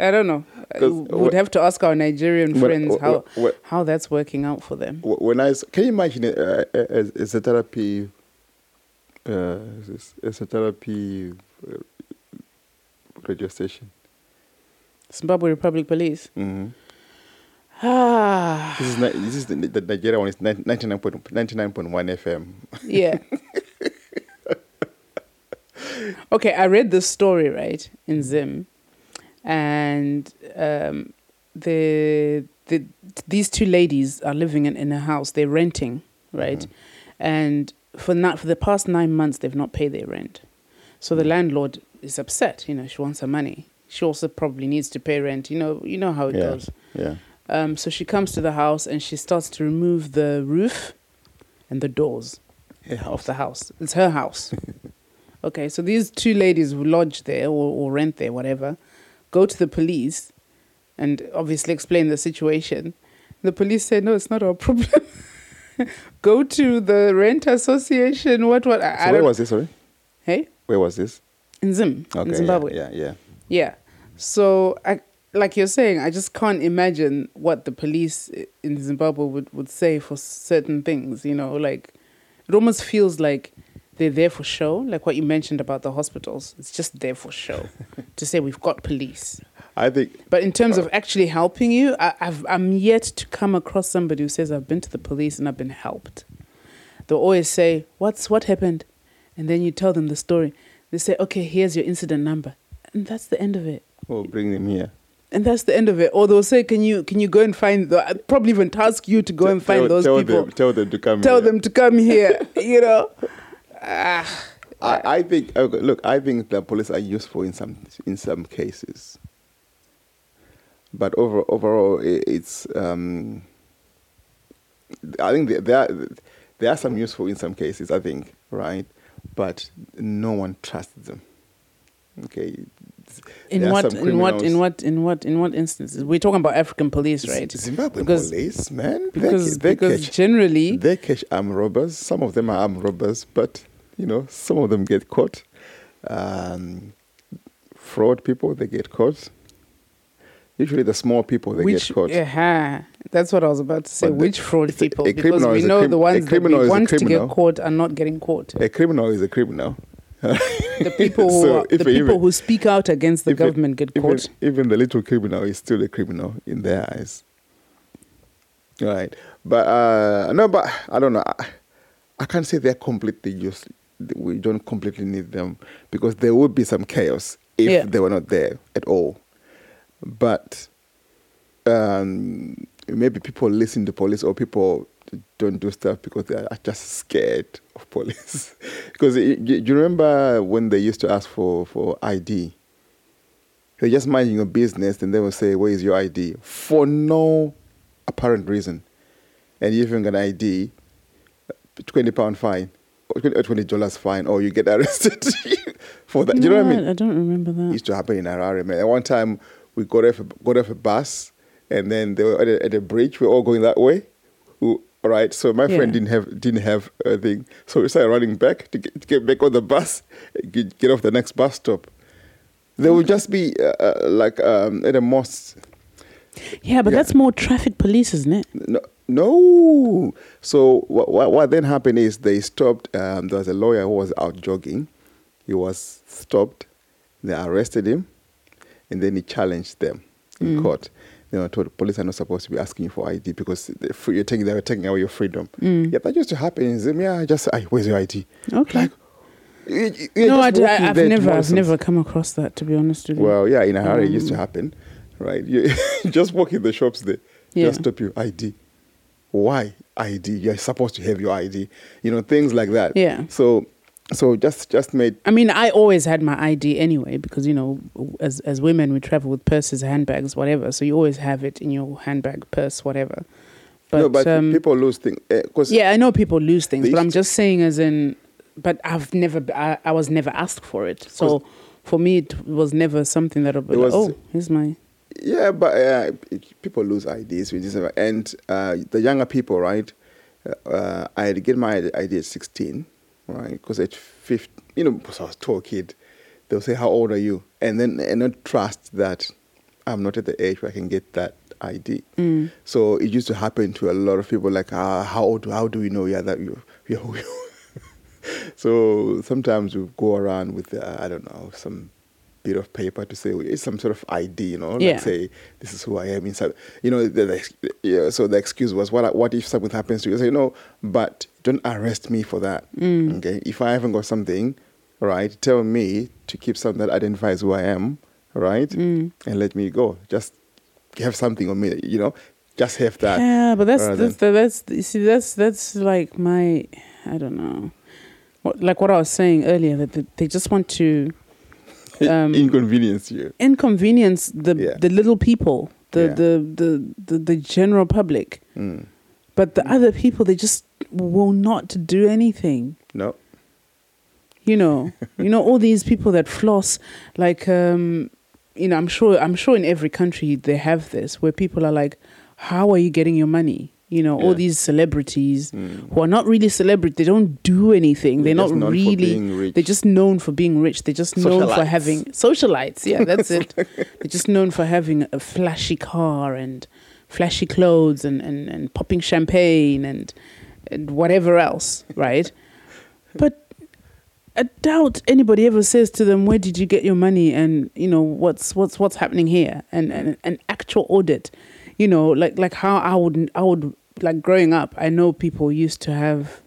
[SPEAKER 4] I don't know. We'd have to ask our Nigerian friends how how that's working out for them.
[SPEAKER 3] wh- When I can you imagine it, uh, as, as a therapy, uh, as, as a therapy uh, radio station.
[SPEAKER 4] Zimbabwe Republic Police.
[SPEAKER 3] hmm
[SPEAKER 4] Ah,
[SPEAKER 3] This is this is the, the Nigeria one. It's ninety nine point ninety nine point one FM.
[SPEAKER 4] yeah. *laughs* okay, I read this story right in Zim, and um, the the these two ladies are living in, in a house. They're renting, right,
[SPEAKER 3] Mhm.
[SPEAKER 4] and for not for the past nine months they've not paid their rent. So the landlord is upset. You know, she wants her money. She also probably needs to pay rent. You know, you know how it
[SPEAKER 3] Yeah.
[SPEAKER 4] goes.
[SPEAKER 3] Yeah.
[SPEAKER 4] Um, so she comes to the house and she starts to remove the roof and the doors of the house. It's her house. *laughs* okay, so these two ladies who lodge there or, or rent there, whatever, go to the police and obviously explain the situation. The police say, no, it's not our problem. *laughs* *laughs* go to the rent association. What, what? I,
[SPEAKER 3] So
[SPEAKER 4] I
[SPEAKER 3] where was this? Sorry,
[SPEAKER 4] Hey?
[SPEAKER 3] where was this?
[SPEAKER 4] In Zim,
[SPEAKER 3] Okay,
[SPEAKER 4] in Zimbabwe.
[SPEAKER 3] Yeah, yeah.
[SPEAKER 4] Yeah. So I like you're saying, I just can't imagine what the police in Zimbabwe would, would say for certain things, you know, like it almost feels like they're there for show, like what you mentioned about the hospitals. It's just there for show *laughs* to say we've got police.
[SPEAKER 3] I think
[SPEAKER 4] But in terms of actually helping you, I, I've, I'm yet to come across somebody who says I've been to the police and I've been helped. They'll always say, "What's what happened?" And then you tell them the story. They say, "Okay, here's your incident number," and that's the end of it
[SPEAKER 3] oh, bring them here.
[SPEAKER 4] and that's the end of it. Or they'll say, "Can you can you go and find?" The, probably even task you to go and find
[SPEAKER 3] tell,
[SPEAKER 4] those
[SPEAKER 3] tell
[SPEAKER 4] people.
[SPEAKER 3] Them, tell them to come.
[SPEAKER 4] Tell
[SPEAKER 3] here.
[SPEAKER 4] them to come here. *laughs* you know. Ah,
[SPEAKER 3] I, I think. Okay, look, I think the police are useful in some in some cases, but over overall, i it's. Um, I think there- are, there are some useful in some cases. I think right, but no one trusts them. Okay.
[SPEAKER 4] in
[SPEAKER 3] There
[SPEAKER 4] what in what in what in what in what instances? We're talking about African police, right?
[SPEAKER 3] Zimbabwe
[SPEAKER 4] Because-
[SPEAKER 3] police, man, they,
[SPEAKER 4] Because
[SPEAKER 3] they
[SPEAKER 4] because
[SPEAKER 3] catch
[SPEAKER 4] generally
[SPEAKER 3] They catch armed robbers. Some of them are armed robbers, but you know, some of them get caught. Um, fraud people, they get caught. Usually, the small people they
[SPEAKER 4] which
[SPEAKER 3] get caught.
[SPEAKER 4] yeah, that's what I was about to say.
[SPEAKER 3] But the-
[SPEAKER 4] which fraud
[SPEAKER 3] a-
[SPEAKER 4] people?
[SPEAKER 3] a
[SPEAKER 4] because we know
[SPEAKER 3] crim-
[SPEAKER 4] the ones that we want to get caught are not getting caught.
[SPEAKER 3] A criminal is a criminal.
[SPEAKER 4] The people *laughs* who
[SPEAKER 3] So
[SPEAKER 4] the people
[SPEAKER 3] even-
[SPEAKER 4] who speak out against the
[SPEAKER 3] if it-
[SPEAKER 4] government get
[SPEAKER 3] even,
[SPEAKER 4] caught.
[SPEAKER 3] Even the little criminal is still a criminal in their eyes. Right, but uh, no, but I don't know. I, I can't say they're completely useless. We don't completely need them because there would be some chaos if
[SPEAKER 4] Yeah.
[SPEAKER 3] they were not there at all. But um, maybe people listen to police or people don't do stuff because they are just scared of police. *laughs* because you, you remember when they used to ask for, for ID? They're just minding your business and they will say, Where is your ID? For no apparent reason. And you even got an ID, twenty pound fine, or twenty dollars fine, or you get *laughs* arrested *laughs* for that. Do you know what I mean?
[SPEAKER 4] I don't remember that.
[SPEAKER 3] It used to happen in Harare, man. At one time, we got off, got off a bus, and then they were at a, at a bridge. We are all going that way. We- all right. So my friend didn't have didn't have a thing, so we started running back to get, to get back on the bus, get, get off the next bus stop. There would just be uh, uh, like um, at a mosque.
[SPEAKER 4] Yeah, but
[SPEAKER 3] Yeah.
[SPEAKER 4] that's more traffic police, isn't it?
[SPEAKER 3] No, no. So what, what, what then happened is they stopped. Um, there was a lawyer who was out jogging. He was stopped. They arrested him, and then he challenged them in mm. court. They were told police are not supposed to be asking you for ID because free, you're taking, they were taking away your freedom. Mm. Yeah, that used to happen. Said, yeah, just, "Aye, where's your ID?
[SPEAKER 4] Okay.
[SPEAKER 3] Like, you- you-
[SPEAKER 4] no, I, have never, I've never come across that. To be honest with you.
[SPEAKER 3] Well, yeah, in Harare, it used to
[SPEAKER 4] Um,
[SPEAKER 3] happen, right? You *laughs* just walk in the shops there,
[SPEAKER 4] Yeah.
[SPEAKER 3] just stop you ID. Why ID? You're supposed to have your ID. You know, things like that.
[SPEAKER 4] Yeah.
[SPEAKER 3] So, so just just made
[SPEAKER 4] I mean, I always had my ID anyway because you know, as as women, we travel with purses, handbags, whatever. So you always have it in your handbag, purse, whatever. But,
[SPEAKER 3] no, but
[SPEAKER 4] um,
[SPEAKER 3] people lose things because
[SPEAKER 4] yeah, I know people lose things, but I'm just saying, as in, but I've never, I, I was never asked for it. So for me, it was never something that be like,
[SPEAKER 3] was-
[SPEAKER 4] oh, here's my.
[SPEAKER 3] Yeah, but uh, people lose IDs with this, and uh, the younger people, right? Uh, I had to get my ID at sixteen, right? Because at fifteen, you know, because I was a tall kid, they'll say, "How old are you?" And then and not trust that I'm not at the age where I can get that ID.
[SPEAKER 4] Mm.
[SPEAKER 3] So it used to happen to a lot of people, like, ah, "How old? How do we know? Yeah, that you, you're who *laughs* you." so sometimes we go around with uh, I don't know some bit of paper to say it's some sort of ID, you know,
[SPEAKER 4] Yeah.
[SPEAKER 3] like say this is who I am inside. You know, the, the, yeah, so the excuse was, what what if something happens to you? I say no, but don't arrest me for that.
[SPEAKER 4] Mm.
[SPEAKER 3] Okay, if I haven't got something, right, tell me to keep something that identifies who I am, right,
[SPEAKER 4] Mm.
[SPEAKER 3] and let me go. Just have something on me, you know, just have that.
[SPEAKER 4] Yeah, but that's
[SPEAKER 3] rather
[SPEAKER 4] that's that's see that's that's like my I don't know, what, like what I was saying earlier that they just want to um,
[SPEAKER 3] inconvenience you.
[SPEAKER 4] inconvenience the
[SPEAKER 3] Yeah.
[SPEAKER 4] the little people, the,
[SPEAKER 3] Yeah.
[SPEAKER 4] the, the the the general public,
[SPEAKER 3] Mm.
[SPEAKER 4] but the other people they just will not do anything.
[SPEAKER 3] No.
[SPEAKER 4] You know, you know all these people that floss, like um, you know, I'm sure I'm sure in every country they have this where people are like, "How are you getting your money?" You know, all these celebrities
[SPEAKER 3] Mm.
[SPEAKER 4] who are not really celebrities. They don't do anything. They're,
[SPEAKER 3] They're
[SPEAKER 4] not
[SPEAKER 3] just known for
[SPEAKER 4] really. They're just known for being rich. They're just known for having socialites. Yeah, that's it. *laughs* They're just known for having a flashy car and flashy clothes and, and, and popping champagne and, and whatever else, right? *laughs* but I doubt anybody ever says to them, "Where did you get your money?" and you know what's what's what's happening here, and and an actual audit. You know, like like how I would I would like growing up. I know people used to have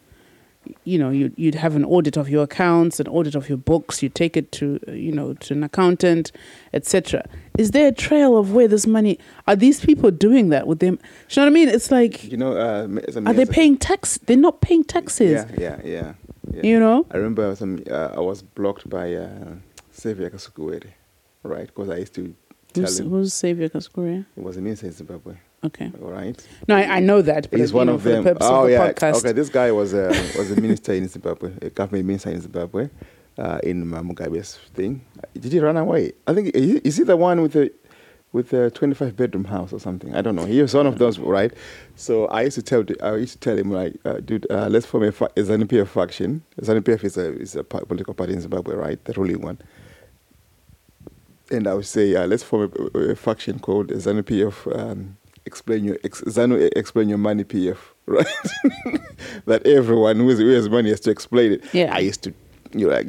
[SPEAKER 4] you know you'd, you'd have an audit of your accounts an audit of your books you take it to you know to an accountant etc is there a trail of where this money are these people doing that with them you know what i mean it's like
[SPEAKER 3] you know uh,
[SPEAKER 4] are they paying tax they're not paying taxes
[SPEAKER 3] Yeah, yeah, yeah. yeah.
[SPEAKER 4] you know
[SPEAKER 3] I remember some. Uh, I was blocked by uh, Saviour Kasukuwere, right? Because I used to
[SPEAKER 4] who's, who's Saviour Kasukuwere?
[SPEAKER 3] he was a minister in Zimbabwe,
[SPEAKER 4] okay
[SPEAKER 3] all right?
[SPEAKER 4] no I, I know that but
[SPEAKER 3] He's one
[SPEAKER 4] know,
[SPEAKER 3] of them.
[SPEAKER 4] the
[SPEAKER 3] oh
[SPEAKER 4] of the
[SPEAKER 3] yeah,
[SPEAKER 4] podcast
[SPEAKER 3] okay. This guy was a was a minister in Zimbabwe, a government minister in Zimbabwe, uh, in Mugabe's thing. Did he run away? I think is he- the one with the with a 25 bedroom house or something. I don't know. He was one of those, right? So I used to tell I used to tell him like, uh, dude, uh, let's form a, fa- a ZANU PF faction. ZANU PF is a is a political party in Zimbabwe, right? The ruling one. And I would say, uh, let's form a, a faction called ZANU PF. Um, explain your ex, ZANU explain your money PF, *laughs* right? that everyone who has, who has money has to explain it.
[SPEAKER 4] Yeah.
[SPEAKER 3] I used to, you know, like,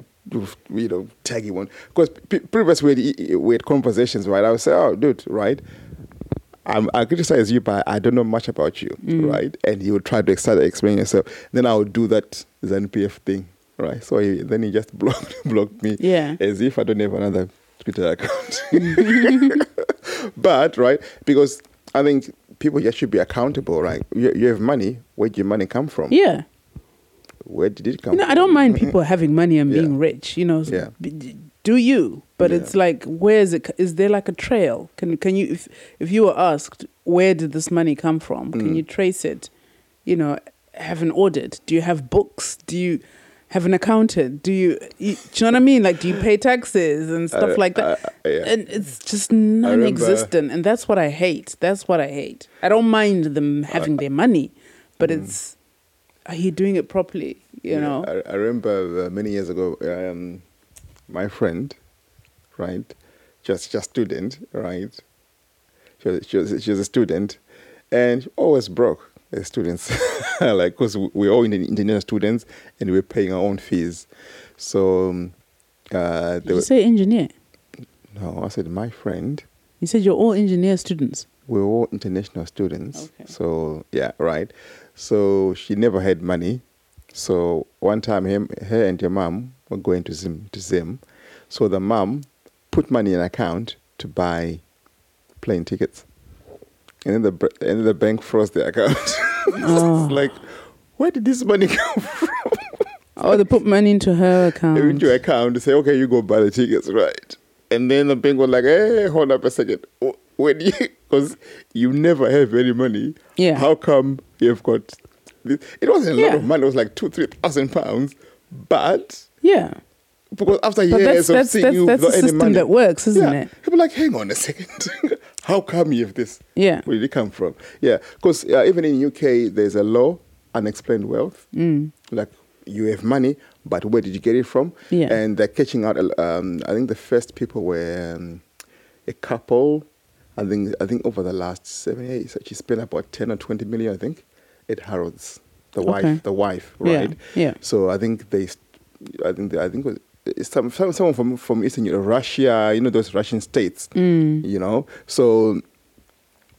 [SPEAKER 3] you know, tag you one because p- previously we had, we had conversations, right? I would say, oh, dude, right? I'm, I criticize you, but I don't know much about you,
[SPEAKER 4] Mm.
[SPEAKER 3] right? And you would try to start explain yourself. Then I would do that ZNPF thing, right? So he, then he just *laughs* blocked blocked me,
[SPEAKER 4] Yeah.
[SPEAKER 3] as if I don't have another Twitter account. *laughs* but right, because I think people just should be accountable, right? You, you have money. Where did your money come from?
[SPEAKER 4] Yeah.
[SPEAKER 3] Where did it come?
[SPEAKER 4] You know,
[SPEAKER 3] from?
[SPEAKER 4] I don't mind *laughs* people having money and
[SPEAKER 3] Yeah.
[SPEAKER 4] being rich. You know,
[SPEAKER 3] Yeah.
[SPEAKER 4] b- do you? But
[SPEAKER 3] Yeah.
[SPEAKER 4] it's like, where is it? Is there like a trail? Can can you, if if you were asked, where did this money come from? Can
[SPEAKER 3] Mm.
[SPEAKER 4] you trace it? You know, have an audit? Do you have books? Do you have an accountant? Do you, you do you know what I mean? Like, do you pay taxes and stuff like that?
[SPEAKER 3] yeah.
[SPEAKER 4] And it's just non-existent, and that's what I hate. That's what I hate. I don't mind them having their money, but it's are you doing it properly? You
[SPEAKER 3] Yeah,
[SPEAKER 4] know?
[SPEAKER 3] I, I remember uh, many years ago, um, my friend, right, just just student, right. She was, she was, she was a student, and always broke as students, *laughs* like because we're all Indian students and we're paying our own fees. So, um, uh,
[SPEAKER 4] you
[SPEAKER 3] was,
[SPEAKER 4] say engineer?
[SPEAKER 3] no, I said my friend.
[SPEAKER 4] You said you're all engineer students.
[SPEAKER 3] we're all international students.
[SPEAKER 4] Okay.
[SPEAKER 3] So yeah, right. So she never had money. So one time, him, her and your mom were going to Zim to Zim. So the mom put money in an account to buy plane tickets, and then the and then the bank froze the account. *laughs*
[SPEAKER 4] Oh.
[SPEAKER 3] It's like, where did this money come *laughs* from?
[SPEAKER 4] Oh, they put money into her account.
[SPEAKER 3] into your account to say, okay, you go buy the tickets, right? And then the bank was like, hey, hold up a second. When you, *laughs* because you never have any money,
[SPEAKER 4] Yeah.
[SPEAKER 3] how come you've got this? It wasn't a lot of money, it was like two, three thousand pounds. But
[SPEAKER 4] yeah,
[SPEAKER 3] because after
[SPEAKER 4] but
[SPEAKER 3] years
[SPEAKER 4] that's
[SPEAKER 3] of
[SPEAKER 4] that's
[SPEAKER 3] seeing
[SPEAKER 4] that's,
[SPEAKER 3] you
[SPEAKER 4] that's
[SPEAKER 3] without any
[SPEAKER 4] system
[SPEAKER 3] money,
[SPEAKER 4] that works, isn't
[SPEAKER 3] yeah,
[SPEAKER 4] it?
[SPEAKER 3] People like, hang on a second. *laughs* how come you have this?
[SPEAKER 4] Yeah.
[SPEAKER 3] Where did it come from? Yeah, because uh, even in UK, there's a law, unexplained wealth.
[SPEAKER 4] Mm.
[SPEAKER 3] Like you have money, but where did you get it from?
[SPEAKER 4] Yeah.
[SPEAKER 3] And they're catching out. Um, I think the first people were um, a couple. I think I think over the last seven years, she spent about ten or twenty million. I think at Harrods, the
[SPEAKER 4] Okay.
[SPEAKER 3] wife, the wife, right?
[SPEAKER 4] yeah. yeah.
[SPEAKER 3] So I think they, I think they, I think it was it's some, some someone from from Eastern Europe, Russia, you know those Russian states,
[SPEAKER 4] Mm.
[SPEAKER 3] you know. So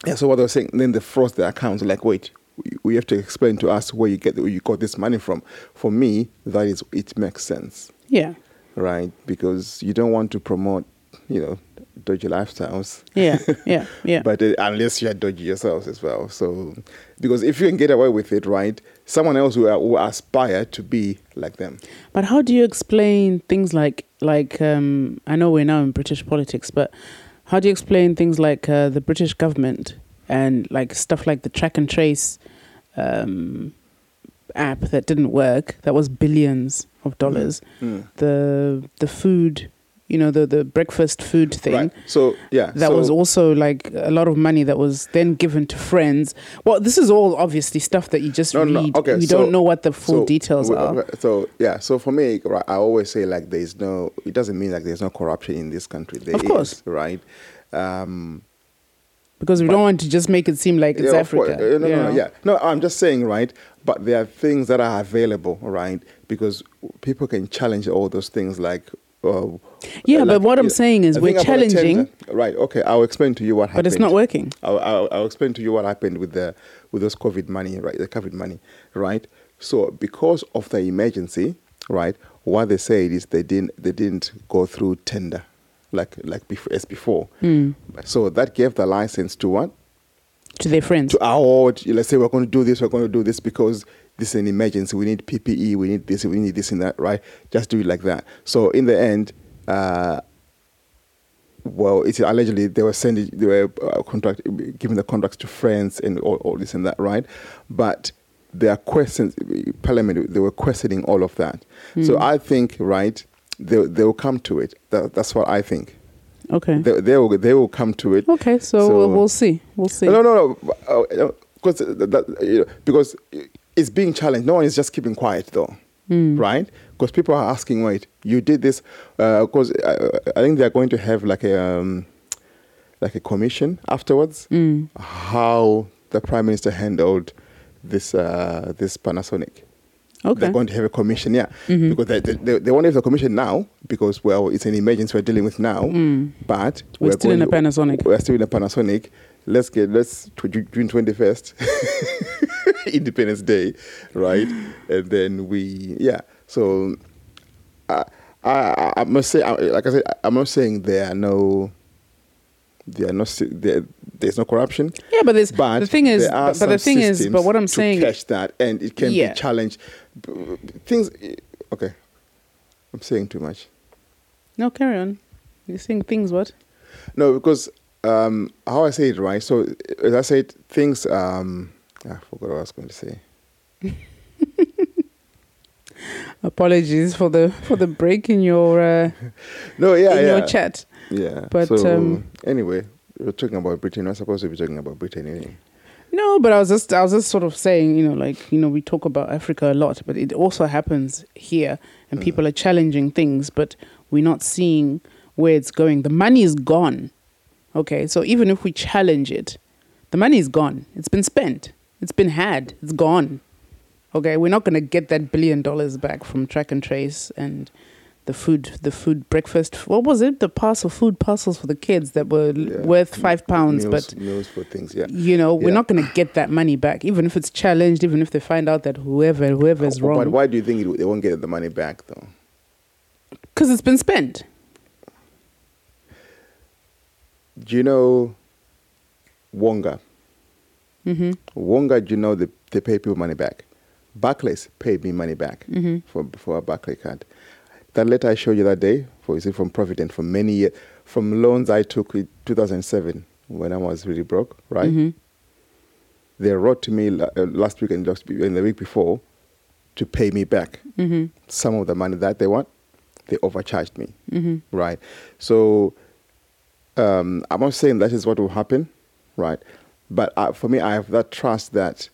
[SPEAKER 3] yeah, so what I was saying, then they froze the accounts. Like, wait, we- we have to explain to us where you get where you got this money from. For me, that is it makes sense,
[SPEAKER 4] Yeah,
[SPEAKER 3] right? Because you don't want to promote, you know, dodgy lifestyles.
[SPEAKER 4] yeah, yeah, *laughs* yeah.
[SPEAKER 3] But uh, unless you're dodgy yourselves as well. So, because if you can get away with it, right, someone else who, will aspire to be like them.
[SPEAKER 4] But how do you explain things like like um, I know we're now in British politics, but how do you explain things like uh, the British government and like stuff like the track and trace um, app that didn't work that was billions of dollars,
[SPEAKER 3] Mm.
[SPEAKER 4] the the food, you know, the the breakfast food thing.
[SPEAKER 3] Right. So, yeah.
[SPEAKER 4] That
[SPEAKER 3] so,
[SPEAKER 4] was also like a lot of money that was then given to friends. Well, this is all obviously stuff that you just
[SPEAKER 3] No, no,
[SPEAKER 4] read.
[SPEAKER 3] okay,
[SPEAKER 4] you
[SPEAKER 3] so-
[SPEAKER 4] don't know what the full
[SPEAKER 3] so
[SPEAKER 4] details
[SPEAKER 3] we-
[SPEAKER 4] are.
[SPEAKER 3] okay, So yeah, so for me, right, I always say like there's no. It doesn't mean like there's no corruption in this country. There
[SPEAKER 4] Of course.
[SPEAKER 3] is, right? Um,
[SPEAKER 4] because we don't want to just make it seem like it's
[SPEAKER 3] yeah.
[SPEAKER 4] Africa.
[SPEAKER 3] Uh, no,
[SPEAKER 4] you
[SPEAKER 3] no, no, yeah. No, I'm just saying, right? But there are things that are available, right? Because people can challenge all those things, like. Uh,
[SPEAKER 4] Yeah, but
[SPEAKER 3] like,
[SPEAKER 4] what I'm
[SPEAKER 3] yeah,
[SPEAKER 4] saying is we're
[SPEAKER 3] think about a
[SPEAKER 4] challenging-
[SPEAKER 3] tender- right? Okay, I'll explain to you what happened.
[SPEAKER 4] But it's not working.
[SPEAKER 3] I'll, I'll, I'll explain to you what happened with the with those COVID money, right? The COVID money, right? So because of the emergency, right? What they said is they didn't they didn't go through tender, like like before, as before.
[SPEAKER 4] Hmm.
[SPEAKER 3] So that gave the license to what?
[SPEAKER 4] To their friends.
[SPEAKER 3] To our let's say we're going to do this, we're going to do this because this is an emergency. We need PPE, we need this, we need this and that, right? Just do it like that. So in the end. Uh, well, it's allegedly they were sending, they were uh, contract, giving the contracts to friends and all, all this and that, right? But there are questions, Parliament, they were questioning all of that. So I think, right, they, they will come to it. That, that's what I think.
[SPEAKER 4] okay.
[SPEAKER 3] They, they, will, they will come to it.
[SPEAKER 4] okay, so,
[SPEAKER 3] So-
[SPEAKER 4] we'll, we'll see. We'll see.
[SPEAKER 3] No, no, no. Because that, you know, because it's being challenged. No one is just keeping quiet, though, right? Because people are asking, wait, you did this? Because I think they are going to have like a um, like a commission afterwards. How the prime minister handled this uh, this Panasonic.
[SPEAKER 4] Okay.
[SPEAKER 3] They're going to have a commission, yeah,
[SPEAKER 4] Mhm.
[SPEAKER 3] because they, they, they, won't have the commission now because well, it's an emergency we're dealing with now.
[SPEAKER 4] Mm.
[SPEAKER 3] But
[SPEAKER 4] We're still in a Panasonic.
[SPEAKER 3] We're still in a Panasonic. Let's get let's June twenty first, *laughs* Independence Day, right? And then we yeah. So I I, I must say I- like I said I'm not saying there are no there are no there, there's no corruption.
[SPEAKER 4] Yeah, but there's
[SPEAKER 3] But
[SPEAKER 4] the thing is, but, but the thing is, but what I'm saying,
[SPEAKER 3] catch that, and it can
[SPEAKER 4] Yeah.
[SPEAKER 3] be challenged. Things, okay. I'm saying too much.
[SPEAKER 4] no, carry on. You're saying things what?
[SPEAKER 3] No, because um, how I say it right. So as I said, things. Um, I forgot what I was going to say. *laughs*
[SPEAKER 4] Apologies for the for the break in your uh, *laughs*
[SPEAKER 3] No, yeah,
[SPEAKER 4] in
[SPEAKER 3] yeah,
[SPEAKER 4] your chat.
[SPEAKER 3] yeah.
[SPEAKER 4] But,
[SPEAKER 3] so,
[SPEAKER 4] um,
[SPEAKER 3] anyway, we're talking about Britain. We're supposed to be talking about Britain. Anyway.
[SPEAKER 4] No, but I was just I was just sort of saying, you know, like you know, we talk about Africa a lot, but it also happens here, and
[SPEAKER 3] Mm.
[SPEAKER 4] people are challenging things, but we're not seeing where it's going. The money is gone. Okay, so even if we challenge it, the money is gone. It's been spent. It's been had. It's gone. Okay, we're not going to get that billion dollars back from track and trace and the food, the food breakfast. What was it? The parcel food parcels for the kids that were
[SPEAKER 3] Yeah.
[SPEAKER 4] worth five pounds,
[SPEAKER 3] meals,
[SPEAKER 4] but
[SPEAKER 3] meals for things. Yeah.
[SPEAKER 4] you know we're not going to get that money back even if it's challenged even if they find out that whoever whoever is
[SPEAKER 3] wrong. But why do you think it, they won't get the money back though?
[SPEAKER 4] because it's been spent
[SPEAKER 3] Do you know Wonga?
[SPEAKER 4] hmm
[SPEAKER 3] Wonga, do you know they, they pay people money back? Barclays paid me money back
[SPEAKER 4] hmm
[SPEAKER 3] for for a Barclay card. That letter I showed you that day, for you see, from Provident, for many years, from loans I took in 2007 when I was really broke, right?
[SPEAKER 4] hmm
[SPEAKER 3] They wrote to me uh, last week and, last week and the week before to pay me back
[SPEAKER 4] hmm
[SPEAKER 3] some of the money that they want. They overcharged me,
[SPEAKER 4] hmm
[SPEAKER 3] right? So um, I'm not saying that is what will happen, right? But uh, for me, I have that trust that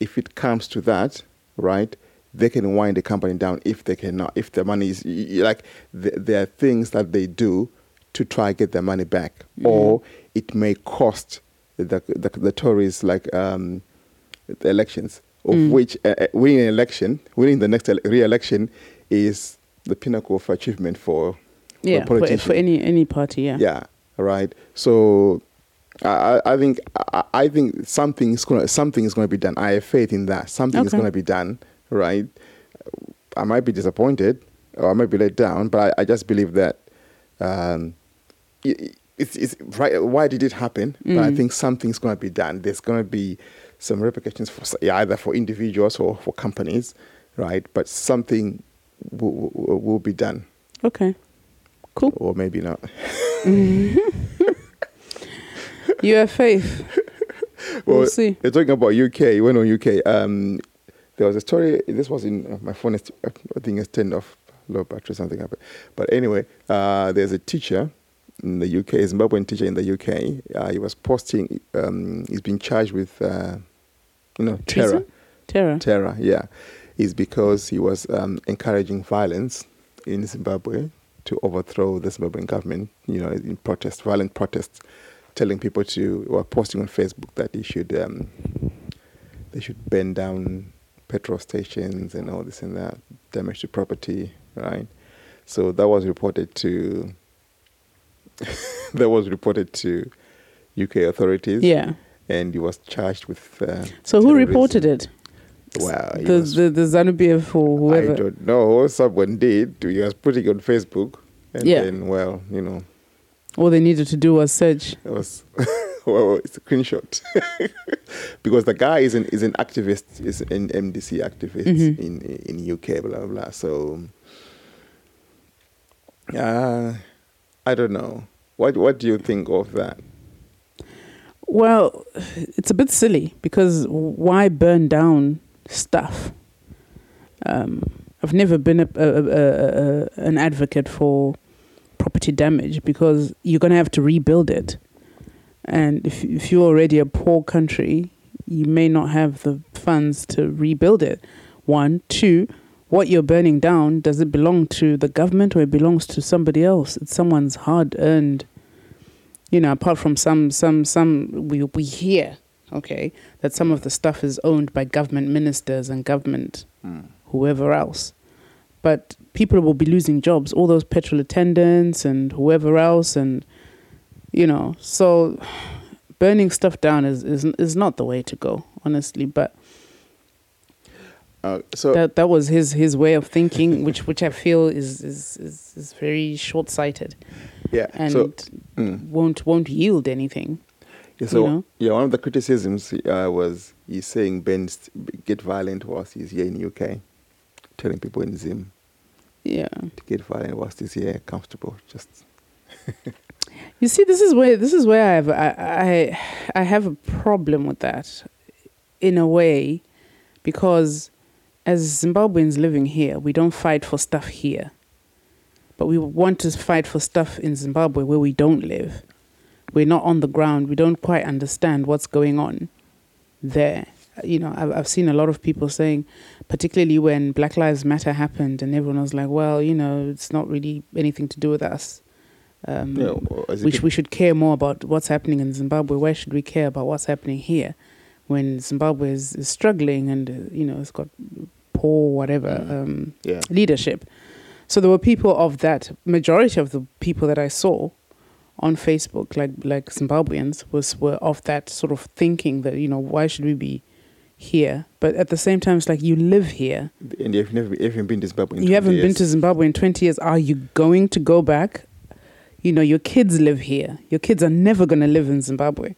[SPEAKER 3] if it comes to that, right, they can wind the company down if they cannot. If the money is like th- there are things that they do to try get their money back, or it may cost the the, the Tories like um, the elections, of
[SPEAKER 4] Mm.
[SPEAKER 3] which uh, uh, winning an election, winning the next ele- re-election, is the pinnacle of achievement for
[SPEAKER 4] yeah
[SPEAKER 3] for a
[SPEAKER 4] for,
[SPEAKER 3] politician.
[SPEAKER 4] for any any party yeah
[SPEAKER 3] Yeah, right. So I, I think I, I think something is gonna something is gonna be done. I have faith in that. Something is gonna be done, right? I might be disappointed or I might be let down, but I, I just believe that um, it, it's, it's right. Why did it happen? But I
[SPEAKER 4] Mm.
[SPEAKER 3] think something's gonna be done. There's gonna be some repercussions for either for individuals or for companies, right? But something will, will, will be done,
[SPEAKER 4] okay cool
[SPEAKER 3] or maybe not. *laughs*
[SPEAKER 4] you have faith *laughs* we'll
[SPEAKER 3] Well,
[SPEAKER 4] see
[SPEAKER 3] You're talking about UK. When on UK, um, there was a story. This was in uh, my phone. Is, I think it's turned off, low battery, something happened. But anyway, uh, there's a teacher in the UK, a Zimbabwean teacher in the UK. Uh, he was posting. Um, he's been charged with, uh, you know, terror.
[SPEAKER 4] Terror
[SPEAKER 3] Terror, yeah, is because he was um, encouraging violence in Zimbabwe to overthrow the Zimbabwean government. You know, in protest, violent protests, telling people to or posting on Facebook that they should um, they should burn down petrol stations and all this and that, damage to property, right? So that was reported to *laughs* that was reported to UK authorities.
[SPEAKER 4] yeah
[SPEAKER 3] and he was charged with. Uh,
[SPEAKER 4] so who reported it
[SPEAKER 3] Wow, he
[SPEAKER 4] the,
[SPEAKER 3] was-
[SPEAKER 4] the the ZANU-PF or
[SPEAKER 3] I don't know. Someone did. He was putting it on Facebook, and
[SPEAKER 4] Yeah.
[SPEAKER 3] then, well, you know,
[SPEAKER 4] all they needed to do was search
[SPEAKER 3] it was *laughs* well, it's a screenshot *laughs* because the guy is an is an activist, is an MDC activist
[SPEAKER 4] Mhm.
[SPEAKER 3] in in UK, blah blah blah. So, uh, I don't know. What what do you think of that?
[SPEAKER 4] Well, it's a bit silly because why burn down stuff? Um, I've never been a, a, a, an advocate for property damage because you're going to have to rebuild it. And if, if you're already a poor country, you may not have the funds to rebuild it. One. Two, what you're burning down, does it belong to the government or it belongs to somebody else? It's someone's hard earned you know, apart from some some some we we hear, okay, that some of the stuff is owned by government ministers and government whoever else. But people will be losing jobs, all those petrol attendants and whoever else, and you know, so burning stuff down is is is not the way to go, honestly. But
[SPEAKER 3] Uh, so
[SPEAKER 4] that that was his his way of thinking, which which I feel is is is, is very short sighted
[SPEAKER 3] yeah,
[SPEAKER 4] and
[SPEAKER 3] so mm.
[SPEAKER 4] won't won't yield anything.
[SPEAKER 3] Yeah, so
[SPEAKER 4] know?
[SPEAKER 3] yeah, one of the criticisms uh, was he's saying Ben st- get violent whilst he's here in the UK, telling people in Zim
[SPEAKER 4] Yeah.
[SPEAKER 3] to get violent whilst he's here, comfortable. Just *laughs*
[SPEAKER 4] You see, this is where this is where I have I, I I have a problem with that, in a way, because as Zimbabweans living here, we don't fight for stuff here, but we want to fight for stuff in Zimbabwe where we don't live. We're not on the ground. We don't quite understand what's going on there. You know, I've I've seen a lot of people saying, particularly when Black Lives Matter happened, and everyone was like, "Well, you know, it's not really anything to do with us." Um,
[SPEAKER 3] as it
[SPEAKER 4] we, sh- we should care more about what's happening in Zimbabwe. Why should we care about what's happening here when Zimbabwe is, is struggling and, uh, you know, it's got poor, whatever,
[SPEAKER 3] Mm.
[SPEAKER 4] um,
[SPEAKER 3] yeah,
[SPEAKER 4] leadership? So there were people of that, majority of the people that I saw on Facebook, like like Zimbabweans, was were of that sort of thinking that, you know, why should we be here? But at the same time, it's like you live here.
[SPEAKER 3] and you've never even been to Zimbabwe. in
[SPEAKER 4] You
[SPEAKER 3] 20
[SPEAKER 4] haven't been to Zimbabwe in 20 years. Are you going to go back? You know, your kids live here. Your kids are never going to live in Zimbabwe.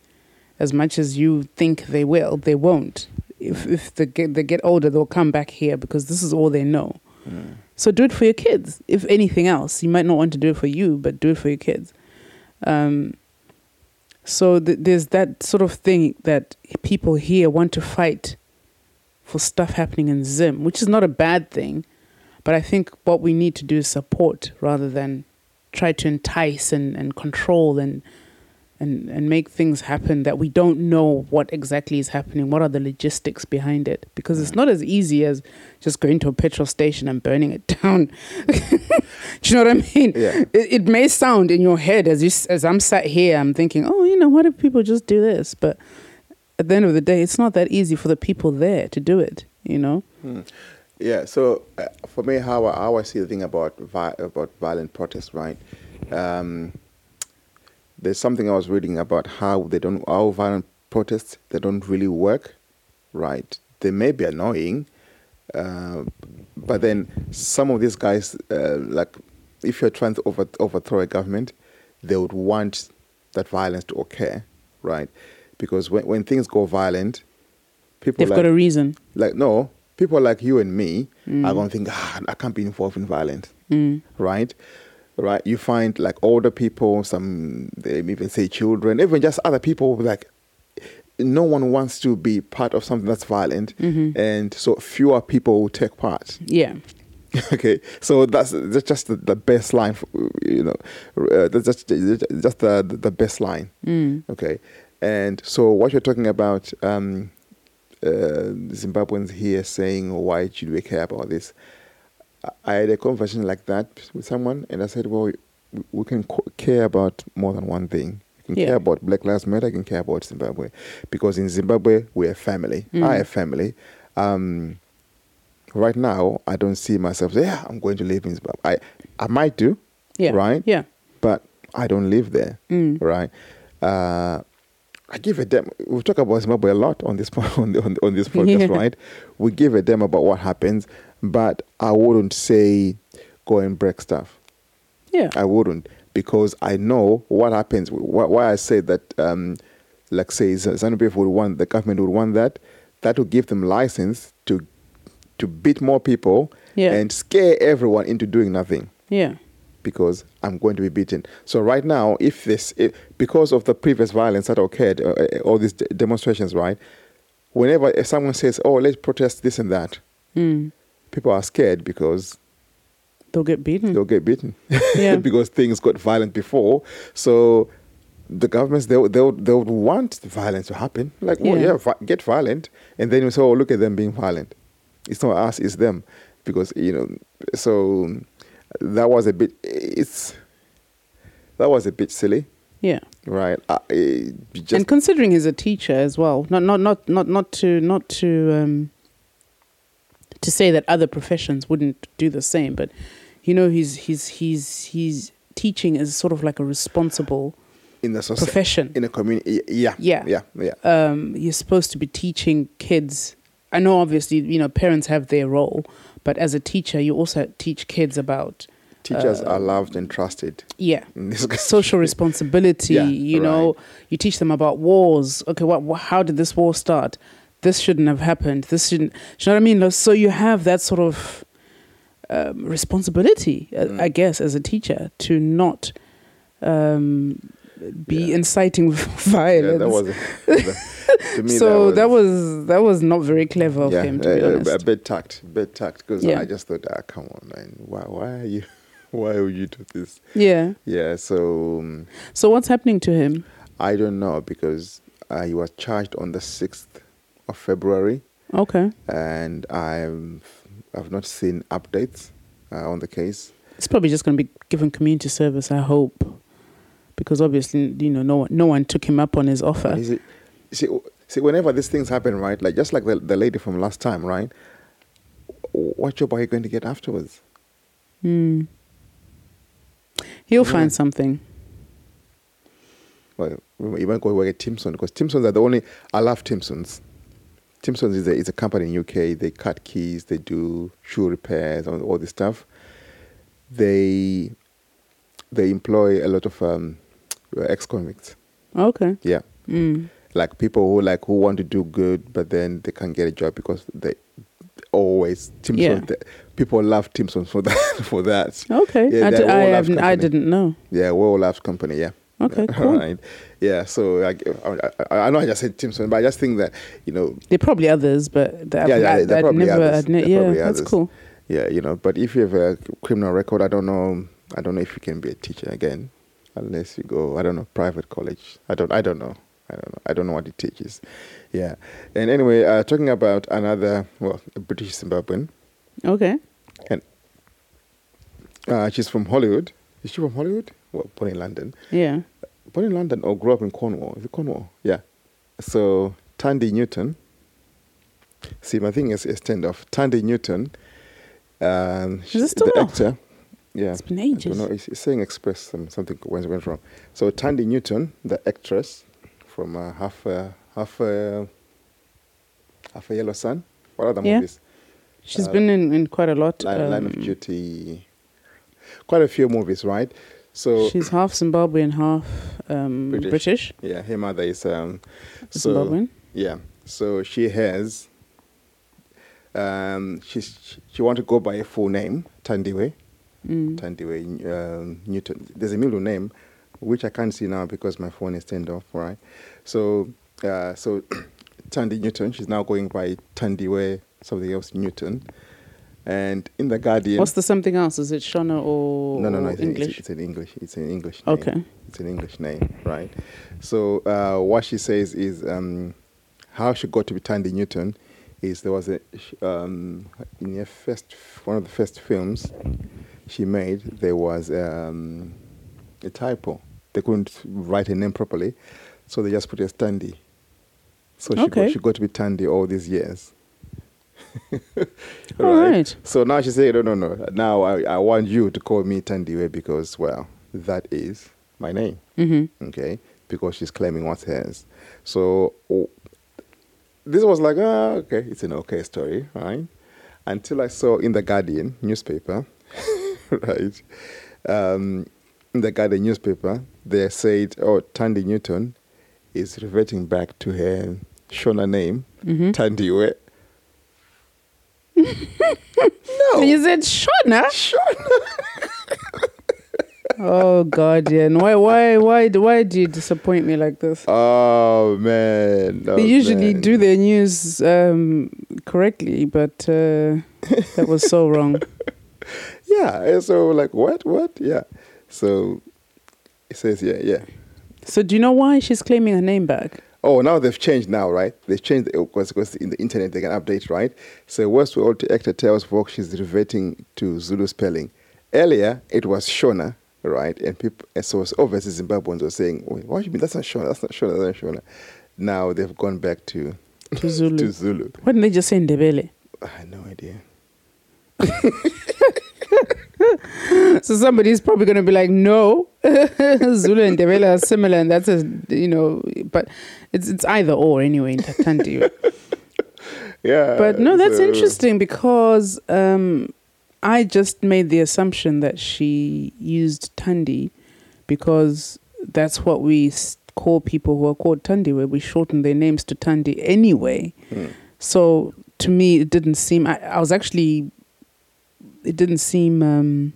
[SPEAKER 4] As much as you think they will, they won't. If, if they, get, they get older, they'll come back here because this is all they know.
[SPEAKER 3] Mm.
[SPEAKER 4] So do it for your kids. If anything else, you might not want to do it for you, but do it for your kids. Um, so th- there's that sort of thing that people here want to fight for stuff happening in Zim, which is not a bad thing. But I think what we need to do is support rather than try to entice and, and control and and and make things happen that we don't know what exactly is happening. What are the logistics behind it? Because it's not as easy as just going to a petrol station and burning it *laughs* down. do you know what I mean?
[SPEAKER 3] Yeah.
[SPEAKER 4] It, it may sound in your head as you as I'm sat here, I'm thinking, oh, you know, what if people just do this? But at the end of the day, it's not that easy for the people there to do it. You know?
[SPEAKER 3] Yeah. So uh, for me, how I, how I see the thing about vi- about violent protests, right? Um, there's something I was reading about how they don't how violent protests they don't really work, right? They may be annoying, uh, but then some of these guys, uh, like if you're trying to over, overthrow a government, they would want that violence to occur, right? Because when when things go violent, people
[SPEAKER 4] They've
[SPEAKER 3] like,
[SPEAKER 4] got a reason.
[SPEAKER 3] like no people like you and me are going to think ah, i can't be involved in violence
[SPEAKER 4] Mm.
[SPEAKER 3] right right? You find like older people some they even say children even just other people like no one wants to be part of something that's violent. And so fewer people will take part.
[SPEAKER 4] Yeah. *laughs*
[SPEAKER 3] okay. So that's that's just the, the best line for, you know uh, that's just just the the best line
[SPEAKER 4] Mm.
[SPEAKER 3] Okay, and so what you're talking about, um, uh, Zimbabweans here saying, "Why should we care about this?" I- I had a conversation like that with someone, and I said, "Well, we, we can co- care about more than one thing. You can
[SPEAKER 4] Yeah.
[SPEAKER 3] care about Black Lives Matter. You can care about Zimbabwe, because in Zimbabwe we're a family.
[SPEAKER 4] Mm.
[SPEAKER 3] I have family. Um, right now, I don't see myself. Say, yeah, I'm going to live in Zimbabwe. I I might do,
[SPEAKER 4] Yeah.
[SPEAKER 3] right?
[SPEAKER 4] Yeah.
[SPEAKER 3] but I don't live there
[SPEAKER 4] Mm.
[SPEAKER 3] right? Uh, I give a damn. We talk about Zimbabwe a lot on this *laughs* on, the, on, on this podcast,
[SPEAKER 4] Yeah. *laughs*
[SPEAKER 3] right? We give a damn about what happens, but I wouldn't say go and break stuff.
[SPEAKER 4] Yeah.
[SPEAKER 3] I wouldn't because I know what happens. Why, I say that, um, like say ZANU-PF would want the government would want that. That would give them license to to beat more people
[SPEAKER 4] Yeah.
[SPEAKER 3] and scare everyone into doing nothing
[SPEAKER 4] Yeah.
[SPEAKER 3] because I'm going to be beaten. So right now, if this, if, because of the previous violence that occurred, uh, uh, all these de- demonstrations, right? Whenever if someone says, "Oh, let's protest this and that,"
[SPEAKER 4] Mm.
[SPEAKER 3] People are scared because
[SPEAKER 4] They'll get beaten.
[SPEAKER 3] they'll get beaten *laughs*
[SPEAKER 4] Yeah. *laughs*
[SPEAKER 3] because things got violent before. So the governments they they they would want the violence to happen. Like, well,
[SPEAKER 4] Yeah.
[SPEAKER 3] yeah, vi- get violent, and then you say, "Oh, look at them being violent." It's not us, it's them, because you know. So that was a bit. It's that was a bit silly,
[SPEAKER 4] yeah.
[SPEAKER 3] right? Uh, just
[SPEAKER 4] and considering he's a teacher as well, not not not not not to not to um, to say that other professions wouldn't do the same, but you know, he's he's he's he's teaching is sort of like a responsible
[SPEAKER 3] in the society,
[SPEAKER 4] profession.
[SPEAKER 3] in a community. Yeah,
[SPEAKER 4] Yeah.
[SPEAKER 3] yeah, yeah.
[SPEAKER 4] um, you're supposed to be teaching kids. I know, obviously, you know, parents have their role, but as a teacher, you also teach kids about
[SPEAKER 3] Teachers
[SPEAKER 4] uh,
[SPEAKER 3] are loved and trusted
[SPEAKER 4] yeah *laughs*
[SPEAKER 3] in this
[SPEAKER 4] social responsibility.
[SPEAKER 3] Yeah,
[SPEAKER 4] you know, you teach them about wars. Okay, what, what? How did this war start? This shouldn't have happened. This shouldn't. You know what I mean? So you have that sort of um, responsibility, uh,
[SPEAKER 3] Mm.
[SPEAKER 4] I guess, as a teacher, to not um, be
[SPEAKER 3] Yeah.
[SPEAKER 4] inciting violence. *laughs*
[SPEAKER 3] Yeah, that was to me.
[SPEAKER 4] so that was, that was not very clever of
[SPEAKER 3] yeah,
[SPEAKER 4] him, to be
[SPEAKER 3] a- a,
[SPEAKER 4] honest.
[SPEAKER 3] a bit tact, bit tact. Because. I just thought, ah, come on, man, why, why are you, *laughs* why would you do this?
[SPEAKER 4] yeah.
[SPEAKER 3] Yeah, so um,
[SPEAKER 4] So what's happening to him?
[SPEAKER 3] I don't know because uh, he was charged on the sixth of February,
[SPEAKER 4] Okay,
[SPEAKER 3] and I've I've not seen updates uh, on the case.
[SPEAKER 4] it's probably just going to be given community service. I hope, because obviously, you know, no one, no one took him up on his offer.
[SPEAKER 3] Is it, see, see, whenever these things happen, right? Like just like the, the lady from last time, right? What job are you going to get afterwards?
[SPEAKER 4] Hmm. He'll
[SPEAKER 3] Yeah.
[SPEAKER 4] find something.
[SPEAKER 3] Well, you might go work at Timpson because Timpsons are the only. I love Timpsons. Timpsons is a, is a company in UK. They cut keys, they do shoe repairs, all, all this stuff. They they employ a lot of um, ex convicts.
[SPEAKER 4] Okay.
[SPEAKER 3] Yeah,
[SPEAKER 4] Mm.
[SPEAKER 3] like people who like who want to do good, but then they can't get a job because they always Timpsons.
[SPEAKER 4] Yeah.
[SPEAKER 3] the- people love Timpsons for *laughs* that. For that,
[SPEAKER 4] Okay.
[SPEAKER 3] Yeah,
[SPEAKER 4] I, d- I, have, I didn't know.
[SPEAKER 3] yeah, well loved company. Yeah.
[SPEAKER 4] Okay, *laughs* cool.
[SPEAKER 3] right. Yeah. So I, I, I know I just said Timpson, but I just think that you know
[SPEAKER 4] There are probably others, but that
[SPEAKER 3] Yeah, yeah,
[SPEAKER 4] I'd,
[SPEAKER 3] there
[SPEAKER 4] I'd
[SPEAKER 3] probably
[SPEAKER 4] never
[SPEAKER 3] others.
[SPEAKER 4] admit. Yeah, that's
[SPEAKER 3] others.
[SPEAKER 4] cool.
[SPEAKER 3] Yeah, you know, but if you have a criminal record, I don't know. I don't know if you can be a teacher again, unless you go. I don't know private college. I don't. I don't know. I don't know. I don't know what it teaches. Yeah. And anyway, uh, talking about another, well, a British Zimbabwean.
[SPEAKER 4] Okay.
[SPEAKER 3] Uh, she's from Hollywood. Is she from Hollywood? Well, born in London.
[SPEAKER 4] Yeah.
[SPEAKER 3] Born in London or grew up in Cornwall. Is it Cornwall? Yeah. So Thandie Newton. See, my thing is, a turned off. Thandie Newton. Um,
[SPEAKER 4] Is still
[SPEAKER 3] the
[SPEAKER 4] off?
[SPEAKER 3] actor? Yeah.
[SPEAKER 4] It's been ages.
[SPEAKER 3] don't know. It's, it's saying express some, something went, went wrong. So Thandie Newton, the actress from uh, half uh, half uh, half a yellow sun. What other
[SPEAKER 4] Yeah.
[SPEAKER 3] movies?
[SPEAKER 4] She's
[SPEAKER 3] Uh,
[SPEAKER 4] been in, in quite a lot.
[SPEAKER 3] Line, Line of
[SPEAKER 4] um,
[SPEAKER 3] Duty. Quite a few movies, right? So
[SPEAKER 4] She's half Zimbabwean, half um,
[SPEAKER 3] British.
[SPEAKER 4] British.
[SPEAKER 3] yeah, her mother is um. So
[SPEAKER 4] Zimbabwean.
[SPEAKER 3] yeah, so she has. Um, she's she, she want to go by a full name, Thandiwe.
[SPEAKER 4] Mm.
[SPEAKER 3] Thandiwe um, Newton. There's a middle name, which I can't see now because my phone is turned off. Right, so uh, so *clears throat* Thandie Newton. She's now going by Thandiwe something else Newton, and in the Guardian.
[SPEAKER 4] What's the something else? Is it Shona or
[SPEAKER 3] no, no, no. It's an-
[SPEAKER 4] English?
[SPEAKER 3] It's, it's an English. It's an English. Name.
[SPEAKER 4] Okay.
[SPEAKER 3] It's an English name, right? So uh, what she says is um, how she got to be Thandie Newton is there was a um, in her first one of the first films she made there was um, a typo. They couldn't write her name properly, so they just put her Thandie. So she
[SPEAKER 4] Okay.
[SPEAKER 3] got, she got to be Thandie all these years. *laughs*
[SPEAKER 4] All right.
[SPEAKER 3] So now she said, no, no, no. Now I, I want you to call me Thandiwe because, well, that is my name.
[SPEAKER 4] Mm-hmm.
[SPEAKER 3] Okay. Because she's claiming what's hers. So oh, this was like, ah, okay, it's an okay story, right? Until I saw in the Guardian newspaper, *laughs* right? Um, in the Guardian newspaper, they said, oh, Thandie Newton is reverting back to her Shona name,
[SPEAKER 4] Mm-hmm.
[SPEAKER 3] Thandiwe. No.
[SPEAKER 4] You said Shona. *laughs* oh God, yeah. And why, why, why, why do you disappoint me like this?
[SPEAKER 3] Oh man! Oh,
[SPEAKER 4] they usually
[SPEAKER 3] man.
[SPEAKER 4] do their news um, correctly, but uh, that was so wrong. *laughs*
[SPEAKER 3] Yeah, so like what? What? Yeah. So it says yeah, yeah.
[SPEAKER 4] So do you know why she's claiming her name back?
[SPEAKER 3] Oh, now they've changed now, right? They've changed because because in the internet they can update, right? So Westworld actor tells Vogue she's reverting to Zulu spelling. Earlier it was Shona, right? And people, and so obviously Zimbabweans were saying, Wait, "What do you mean? That's not Shona. That's not Shona. That's not Shona." Now they've gone back to
[SPEAKER 4] To Zulu. *laughs*
[SPEAKER 3] to Zulu.
[SPEAKER 4] Why didn't they just say Ndebele?
[SPEAKER 3] I had no idea. *laughs*
[SPEAKER 4] So somebody's probably going to be like, no, *laughs* Zulu and Ndebele are similar, and that's a you know, but it's it's either or anyway. Tandi. *laughs*
[SPEAKER 3] Yeah.
[SPEAKER 4] But no, that's
[SPEAKER 3] so-
[SPEAKER 4] interesting because um, I just made the assumption that she used Tandi because that's what we call people who are called Tandi, where we shorten their names to Tandi anyway.
[SPEAKER 3] Hmm.
[SPEAKER 4] So to me, it didn't seem. I, I was actually. It didn't seem um,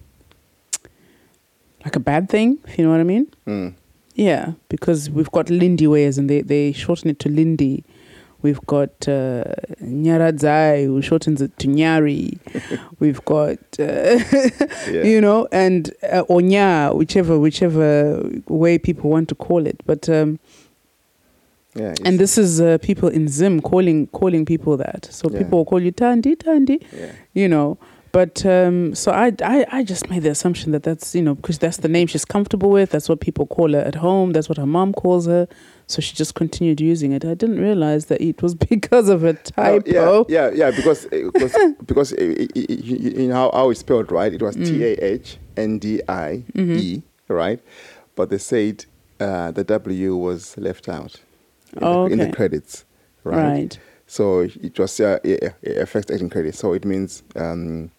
[SPEAKER 4] like a bad thing, if you know what I mean.
[SPEAKER 3] Mm.
[SPEAKER 4] Yeah, because we've got Lindiwes and they, they shorten it to Lindy. We've got uh, Nyaradzai, who shortens it to Nyari. *laughs* We've got, uh, *laughs*
[SPEAKER 3] Yeah.
[SPEAKER 4] you know, and uh, Onya, whichever whichever way people want to call it. But um,
[SPEAKER 3] Yeah.
[SPEAKER 4] and this is uh, people in Zim calling calling people that. So
[SPEAKER 3] Yeah.
[SPEAKER 4] people will call you Tandi, Tandi you know. But um, so I, I, I just made the assumption that that's you know because that's the name she's comfortable with. That's what people call her at home. That's what her mom calls her. So she just continued using it. I didn't realize that it was *laughs* because of a
[SPEAKER 3] No,
[SPEAKER 4] typo.
[SPEAKER 3] yeah, yeah, yeah, because *laughs* because, because uh, i- i- i- you know how, how it's spelled, right? It was
[SPEAKER 4] Mm.
[SPEAKER 3] T A H N D I E, right? But they said uh, the W was left out in,
[SPEAKER 4] Oh,
[SPEAKER 3] the, in the credits, right?
[SPEAKER 4] Right.
[SPEAKER 3] So it was uh, affects acting credits. So it means. Um,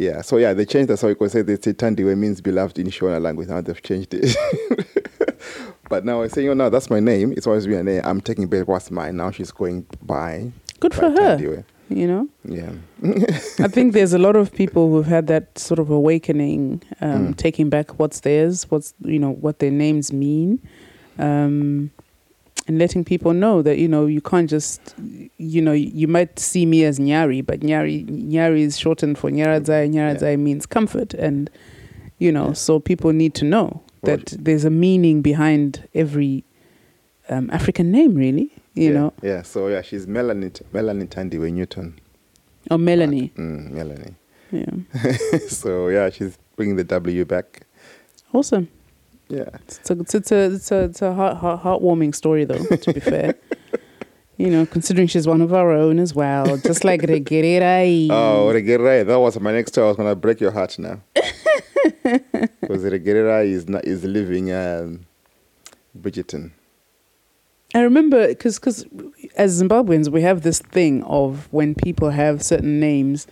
[SPEAKER 3] yeah, so yeah, they changed that. So you could say they say Thandiwe means beloved in Shona language. Now they've changed it. *laughs* but now I say, you know, that's my name. It's always been a name. I'm taking back what's mine. Now she's going by.
[SPEAKER 4] Good
[SPEAKER 3] by
[SPEAKER 4] for her.
[SPEAKER 3] Thandiwe.
[SPEAKER 4] You know,
[SPEAKER 3] Yeah. *laughs*
[SPEAKER 4] I think there's a lot of people who've had that sort of awakening, um,
[SPEAKER 3] Mm.
[SPEAKER 4] taking back what's theirs, what's you know what their names mean, um, and letting people know that you know you can't just you know you might see me as Nyari, but Nyari Nyari is shortened for Nyaradzai. Nyaradzai means comfort, and you know
[SPEAKER 3] Yeah.
[SPEAKER 4] so people need to know that there's a meaning behind every um, African name, really. You
[SPEAKER 3] yeah,
[SPEAKER 4] know,
[SPEAKER 3] Yeah. So yeah, she's Melanie Melanie Thandiwe Newton.
[SPEAKER 4] or Melanie.
[SPEAKER 3] Mm, Melanie.
[SPEAKER 4] Yeah, *laughs*
[SPEAKER 3] so yeah, she's bringing the W back.
[SPEAKER 4] awesome.
[SPEAKER 3] Yeah.
[SPEAKER 4] It's a it's a it's a, it's a, heart, heart, heartwarming story, though. To be fair, *laughs* you know, considering she's one of our own as well, just like Regererai. *laughs*
[SPEAKER 3] Oh, Regerai, that was my next story. I was gonna break your heart now. *laughs* Because Regerai is not is living um, Bridgerton.
[SPEAKER 4] I remember because because as Zimbabweans we have this thing of when people have certain names,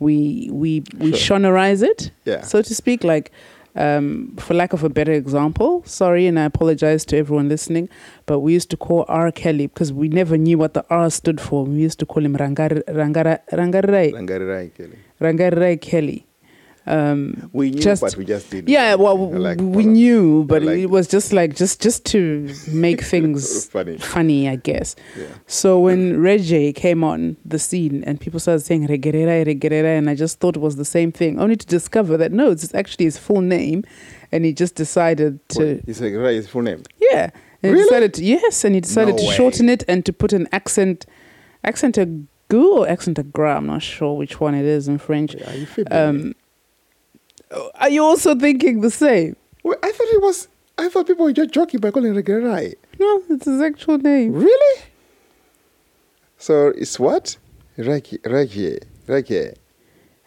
[SPEAKER 4] we we we
[SPEAKER 3] Sure.
[SPEAKER 4] shonorize it,
[SPEAKER 3] Yeah.
[SPEAKER 4] so to speak. Like, um, for lack of a better example, sorry, and I apologize to everyone listening, but we used to call R Kelly because we never knew what the R stood for. We used to call him Rangar Rangara Rangarai
[SPEAKER 3] Rangarai Kelly.
[SPEAKER 4] Rangarai Kelly. Um,
[SPEAKER 3] We knew,
[SPEAKER 4] Just-
[SPEAKER 3] but we just didn't.
[SPEAKER 4] yeah, well,
[SPEAKER 3] Like,
[SPEAKER 4] we knew, but
[SPEAKER 3] like-
[SPEAKER 4] it was just like just just to make *laughs* things
[SPEAKER 3] Funny.
[SPEAKER 4] funny, I guess.
[SPEAKER 3] Yeah.
[SPEAKER 4] So when Reggie came on the scene and people started saying Regerera, Regerera, and I just thought it was the same thing, only to discover that no, it's actually his full name, and he just decided to
[SPEAKER 3] Wait, Is Regerai his full name?
[SPEAKER 4] yeah, and
[SPEAKER 3] Really?
[SPEAKER 4] he decided to, yes, and he decided
[SPEAKER 3] No
[SPEAKER 4] to
[SPEAKER 3] way.
[SPEAKER 4] shorten it and to put an accent, accent a gu or accent a gra. I'm not sure which one it is in French.
[SPEAKER 3] Are you fibbing?
[SPEAKER 4] Um, are you also thinking the same?
[SPEAKER 3] Wait, I thought it was. I thought people were just joking by calling Regerai.
[SPEAKER 4] No, it's his actual name.
[SPEAKER 3] Really? So it's what? Reggie, Reggie, Reggie,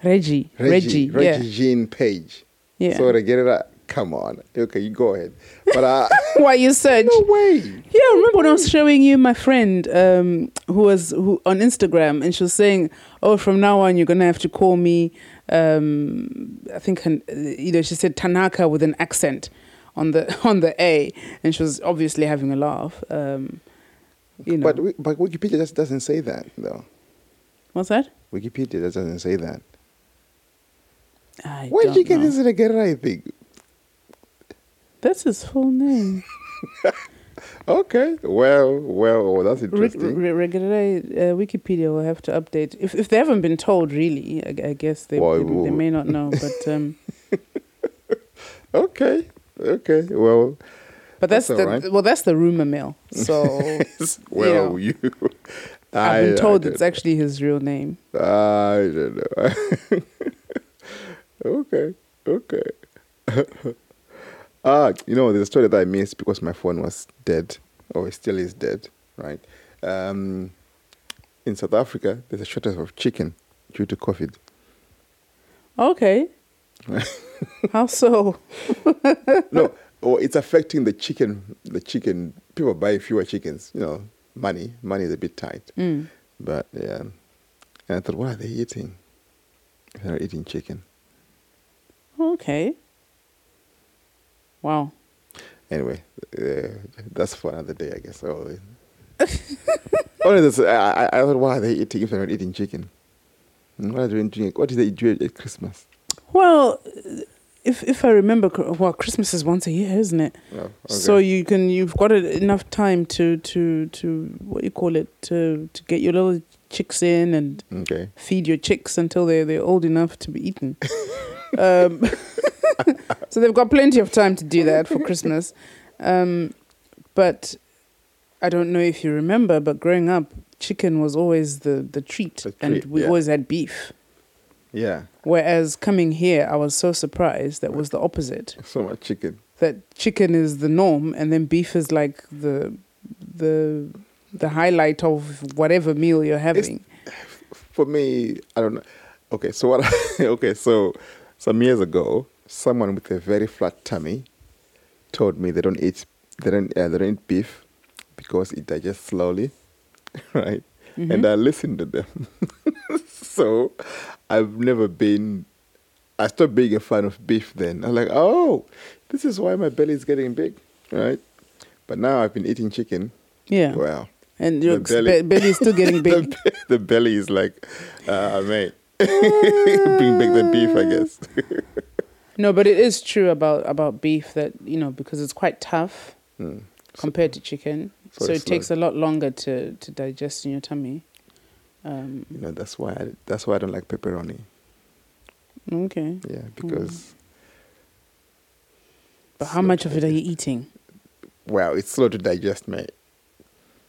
[SPEAKER 4] Reggie, Reggie,
[SPEAKER 3] Reggie,
[SPEAKER 4] yeah,
[SPEAKER 3] Jean Page.
[SPEAKER 4] yeah.
[SPEAKER 3] So Regerai, come on. Okay, you go ahead. But uh, *laughs*
[SPEAKER 4] Why you search?
[SPEAKER 3] no way.
[SPEAKER 4] Yeah, I remember when I was showing you my friend um, who was who on Instagram, and she was saying, "Oh, from now on, you're gonna have to call me." Um, I think her- you know she said Tanaka with an accent on the *laughs* on the A, and she was obviously having a laugh. Um, you know,
[SPEAKER 3] But but Wikipedia just doesn't say that though.
[SPEAKER 4] what's that?
[SPEAKER 3] Wikipedia just doesn't say that.
[SPEAKER 4] I
[SPEAKER 3] Where did you get this Regerai thing?
[SPEAKER 4] That's his full name. *laughs*
[SPEAKER 3] Okay, well, well, oh, that's interesting.
[SPEAKER 4] re- regular, uh, Wikipedia will have to update if if they haven't been told. Really, I, I guess they,
[SPEAKER 3] Well,
[SPEAKER 4] they, they may not know, but. Um, *laughs*
[SPEAKER 3] okay, okay, well,
[SPEAKER 4] But that's,
[SPEAKER 3] That's
[SPEAKER 4] the
[SPEAKER 3] right.
[SPEAKER 4] well, that's the rumor mill. So *laughs*
[SPEAKER 3] well,
[SPEAKER 4] know,
[SPEAKER 3] you.
[SPEAKER 4] I've been told
[SPEAKER 3] I
[SPEAKER 4] it's actually his real name.
[SPEAKER 3] I don't know. *laughs* okay, okay. Ah, you know, there's a story that I missed because my phone was dead, or it still is dead, right? Um, in South Africa, there's a shortage of chicken. due to COVID.
[SPEAKER 4] Okay. *laughs* How so? *laughs*
[SPEAKER 3] no, or it's affecting the chicken. The chicken people buy fewer chickens. You know, money money is a bit tight.
[SPEAKER 4] Mm.
[SPEAKER 3] But yeah, and I thought, what are they eating? They're eating chicken.
[SPEAKER 4] Okay. Wow.
[SPEAKER 3] Anyway, uh, that's for another day, I guess. Oh, *laughs* only this, I, I, I thought, why are they eating if they're not eating chicken? What are they doing? What did they do at Christmas?
[SPEAKER 4] Well, if if I remember, well, Christmas is once a year, isn't it?
[SPEAKER 3] Oh, okay.
[SPEAKER 4] So you can you've got enough time to to to what you call it to to get your little chicks in and
[SPEAKER 3] okay.
[SPEAKER 4] feed your chicks until they're they're old enough to be eaten. *laughs* um, *laughs* so they've got plenty of time to do that for Christmas. Um, but I don't know if you remember, but growing up, chicken was always the the treat,
[SPEAKER 3] The
[SPEAKER 4] and we
[SPEAKER 3] yeah.
[SPEAKER 4] always had beef.
[SPEAKER 3] Yeah,
[SPEAKER 4] Whereas coming here, I was so surprised that was the opposite. *laughs*
[SPEAKER 3] so much chicken.
[SPEAKER 4] That chicken is the norm, and then beef is like the the the highlight of whatever meal you're having. *sighs*
[SPEAKER 3] For me, I don't know. Okay, so what? *laughs* okay, so some years ago, someone with a very flat tummy told me they don't eat they don't uh, they don't eat beef because it digests slowly, *laughs* right? And I listened to them. *laughs* so I've never been. I stopped being a fan of beef then. I'm like, oh, this is why my belly is getting big, right? But now I've been eating chicken.
[SPEAKER 4] yeah,
[SPEAKER 3] Wow.
[SPEAKER 4] and your
[SPEAKER 3] the belly-
[SPEAKER 4] belly. belly is still getting *laughs* big.
[SPEAKER 3] the, the belly is like, uh, mate, bring back than beef, I guess. *laughs*
[SPEAKER 4] No, but it is true about about beef that you know because it's quite tough
[SPEAKER 3] Hmm.
[SPEAKER 4] compared to chicken,
[SPEAKER 3] so
[SPEAKER 4] so, it takes a lot longer to to digest in your tummy. Um,
[SPEAKER 3] You know, that's why I, that's why I don't like pepperoni.
[SPEAKER 4] okay,
[SPEAKER 3] Yeah, because
[SPEAKER 4] but how much of it are you eating?
[SPEAKER 3] wow, it's slow to digest, mate.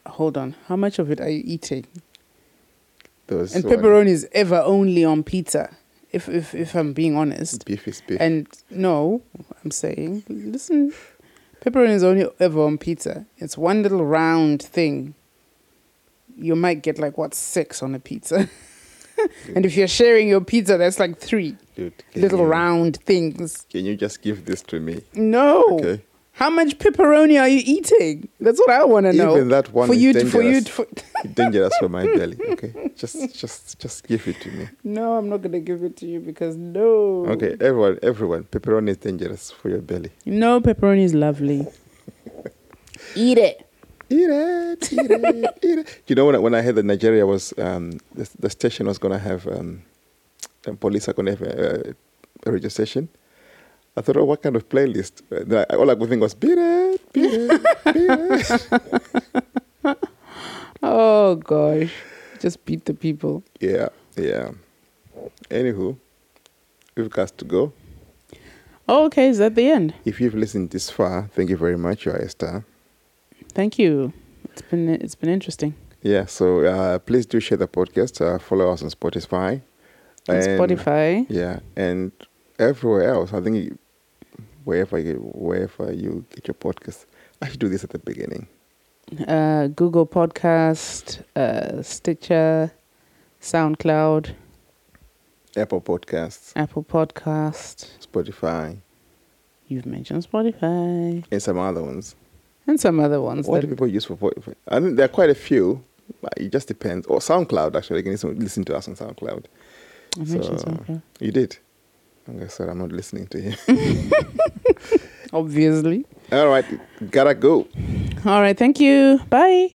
[SPEAKER 4] Hold on, how much of it are you eating?
[SPEAKER 3] Those
[SPEAKER 4] And pepperoni is ever only on pizza. If if if I'm being honest,
[SPEAKER 3] beef is beef.
[SPEAKER 4] and no, I'm saying listen, pepperoni is only ever on pizza. It's one little round thing. You might get like what six on a pizza, *laughs* and if you're sharing your pizza, that's like three
[SPEAKER 3] Dude,
[SPEAKER 4] little
[SPEAKER 3] you,
[SPEAKER 4] round things.
[SPEAKER 3] Can you just give this to me?
[SPEAKER 4] No.
[SPEAKER 3] Okay.
[SPEAKER 4] How much pepperoni are you eating? That's what I want to know.
[SPEAKER 3] Even that one
[SPEAKER 4] for
[SPEAKER 3] is
[SPEAKER 4] you, to- for you,
[SPEAKER 3] dangerous. *laughs*
[SPEAKER 4] for,
[SPEAKER 3] dangerous for my belly. Okay, just just just give it to me.
[SPEAKER 4] no, I'm not gonna give it to you because no.
[SPEAKER 3] Okay, everyone, everyone, pepperoni is dangerous for your belly.
[SPEAKER 4] No, pepperoni is lovely. *laughs* Eat it.
[SPEAKER 3] Eat it, eat it, eat it. You know when I, when I heard that Nigeria was um, the, the station was gonna have um, and police are gonna have a, a radio station. I thought, oh, what kind of playlist? I- all I could think was beat it, beat it, beat it. *laughs*
[SPEAKER 4] Oh gosh, just beat the people.
[SPEAKER 3] Yeah, yeah. Anywho, we've got to go.
[SPEAKER 4] Oh, okay, is that the end?
[SPEAKER 3] If you've listened this far, thank you very much. You are a star.
[SPEAKER 4] Thank you. It's been it's been interesting.
[SPEAKER 3] Yeah, so uh, please do share the podcast. Uh, follow us on Spotify.
[SPEAKER 4] On
[SPEAKER 3] And-
[SPEAKER 4] Spotify.
[SPEAKER 3] Yeah, and everywhere else. I think you- wherever you, wherever you get your podcast. I should do this at the beginning.
[SPEAKER 4] uh, Google Podcast, uh, Stitcher, SoundCloud,
[SPEAKER 3] Apple Podcasts,
[SPEAKER 4] Apple Podcast.
[SPEAKER 3] Spotify,
[SPEAKER 4] You've mentioned Spotify
[SPEAKER 3] and some other ones.
[SPEAKER 4] and some other ones.
[SPEAKER 3] What
[SPEAKER 4] that-
[SPEAKER 3] do people use for Spotify? I think there are quite a few, but it just depends. Or SoundCloud, actually. You can listen, listen to us on SoundCloud.
[SPEAKER 4] I mentioned
[SPEAKER 3] So-
[SPEAKER 4] SoundCloud.
[SPEAKER 3] You did? Okay, sorry, I'm not listening to you. *laughs*
[SPEAKER 4] Obviously.
[SPEAKER 3] All right, gotta go.
[SPEAKER 4] All right. Thank you. Bye.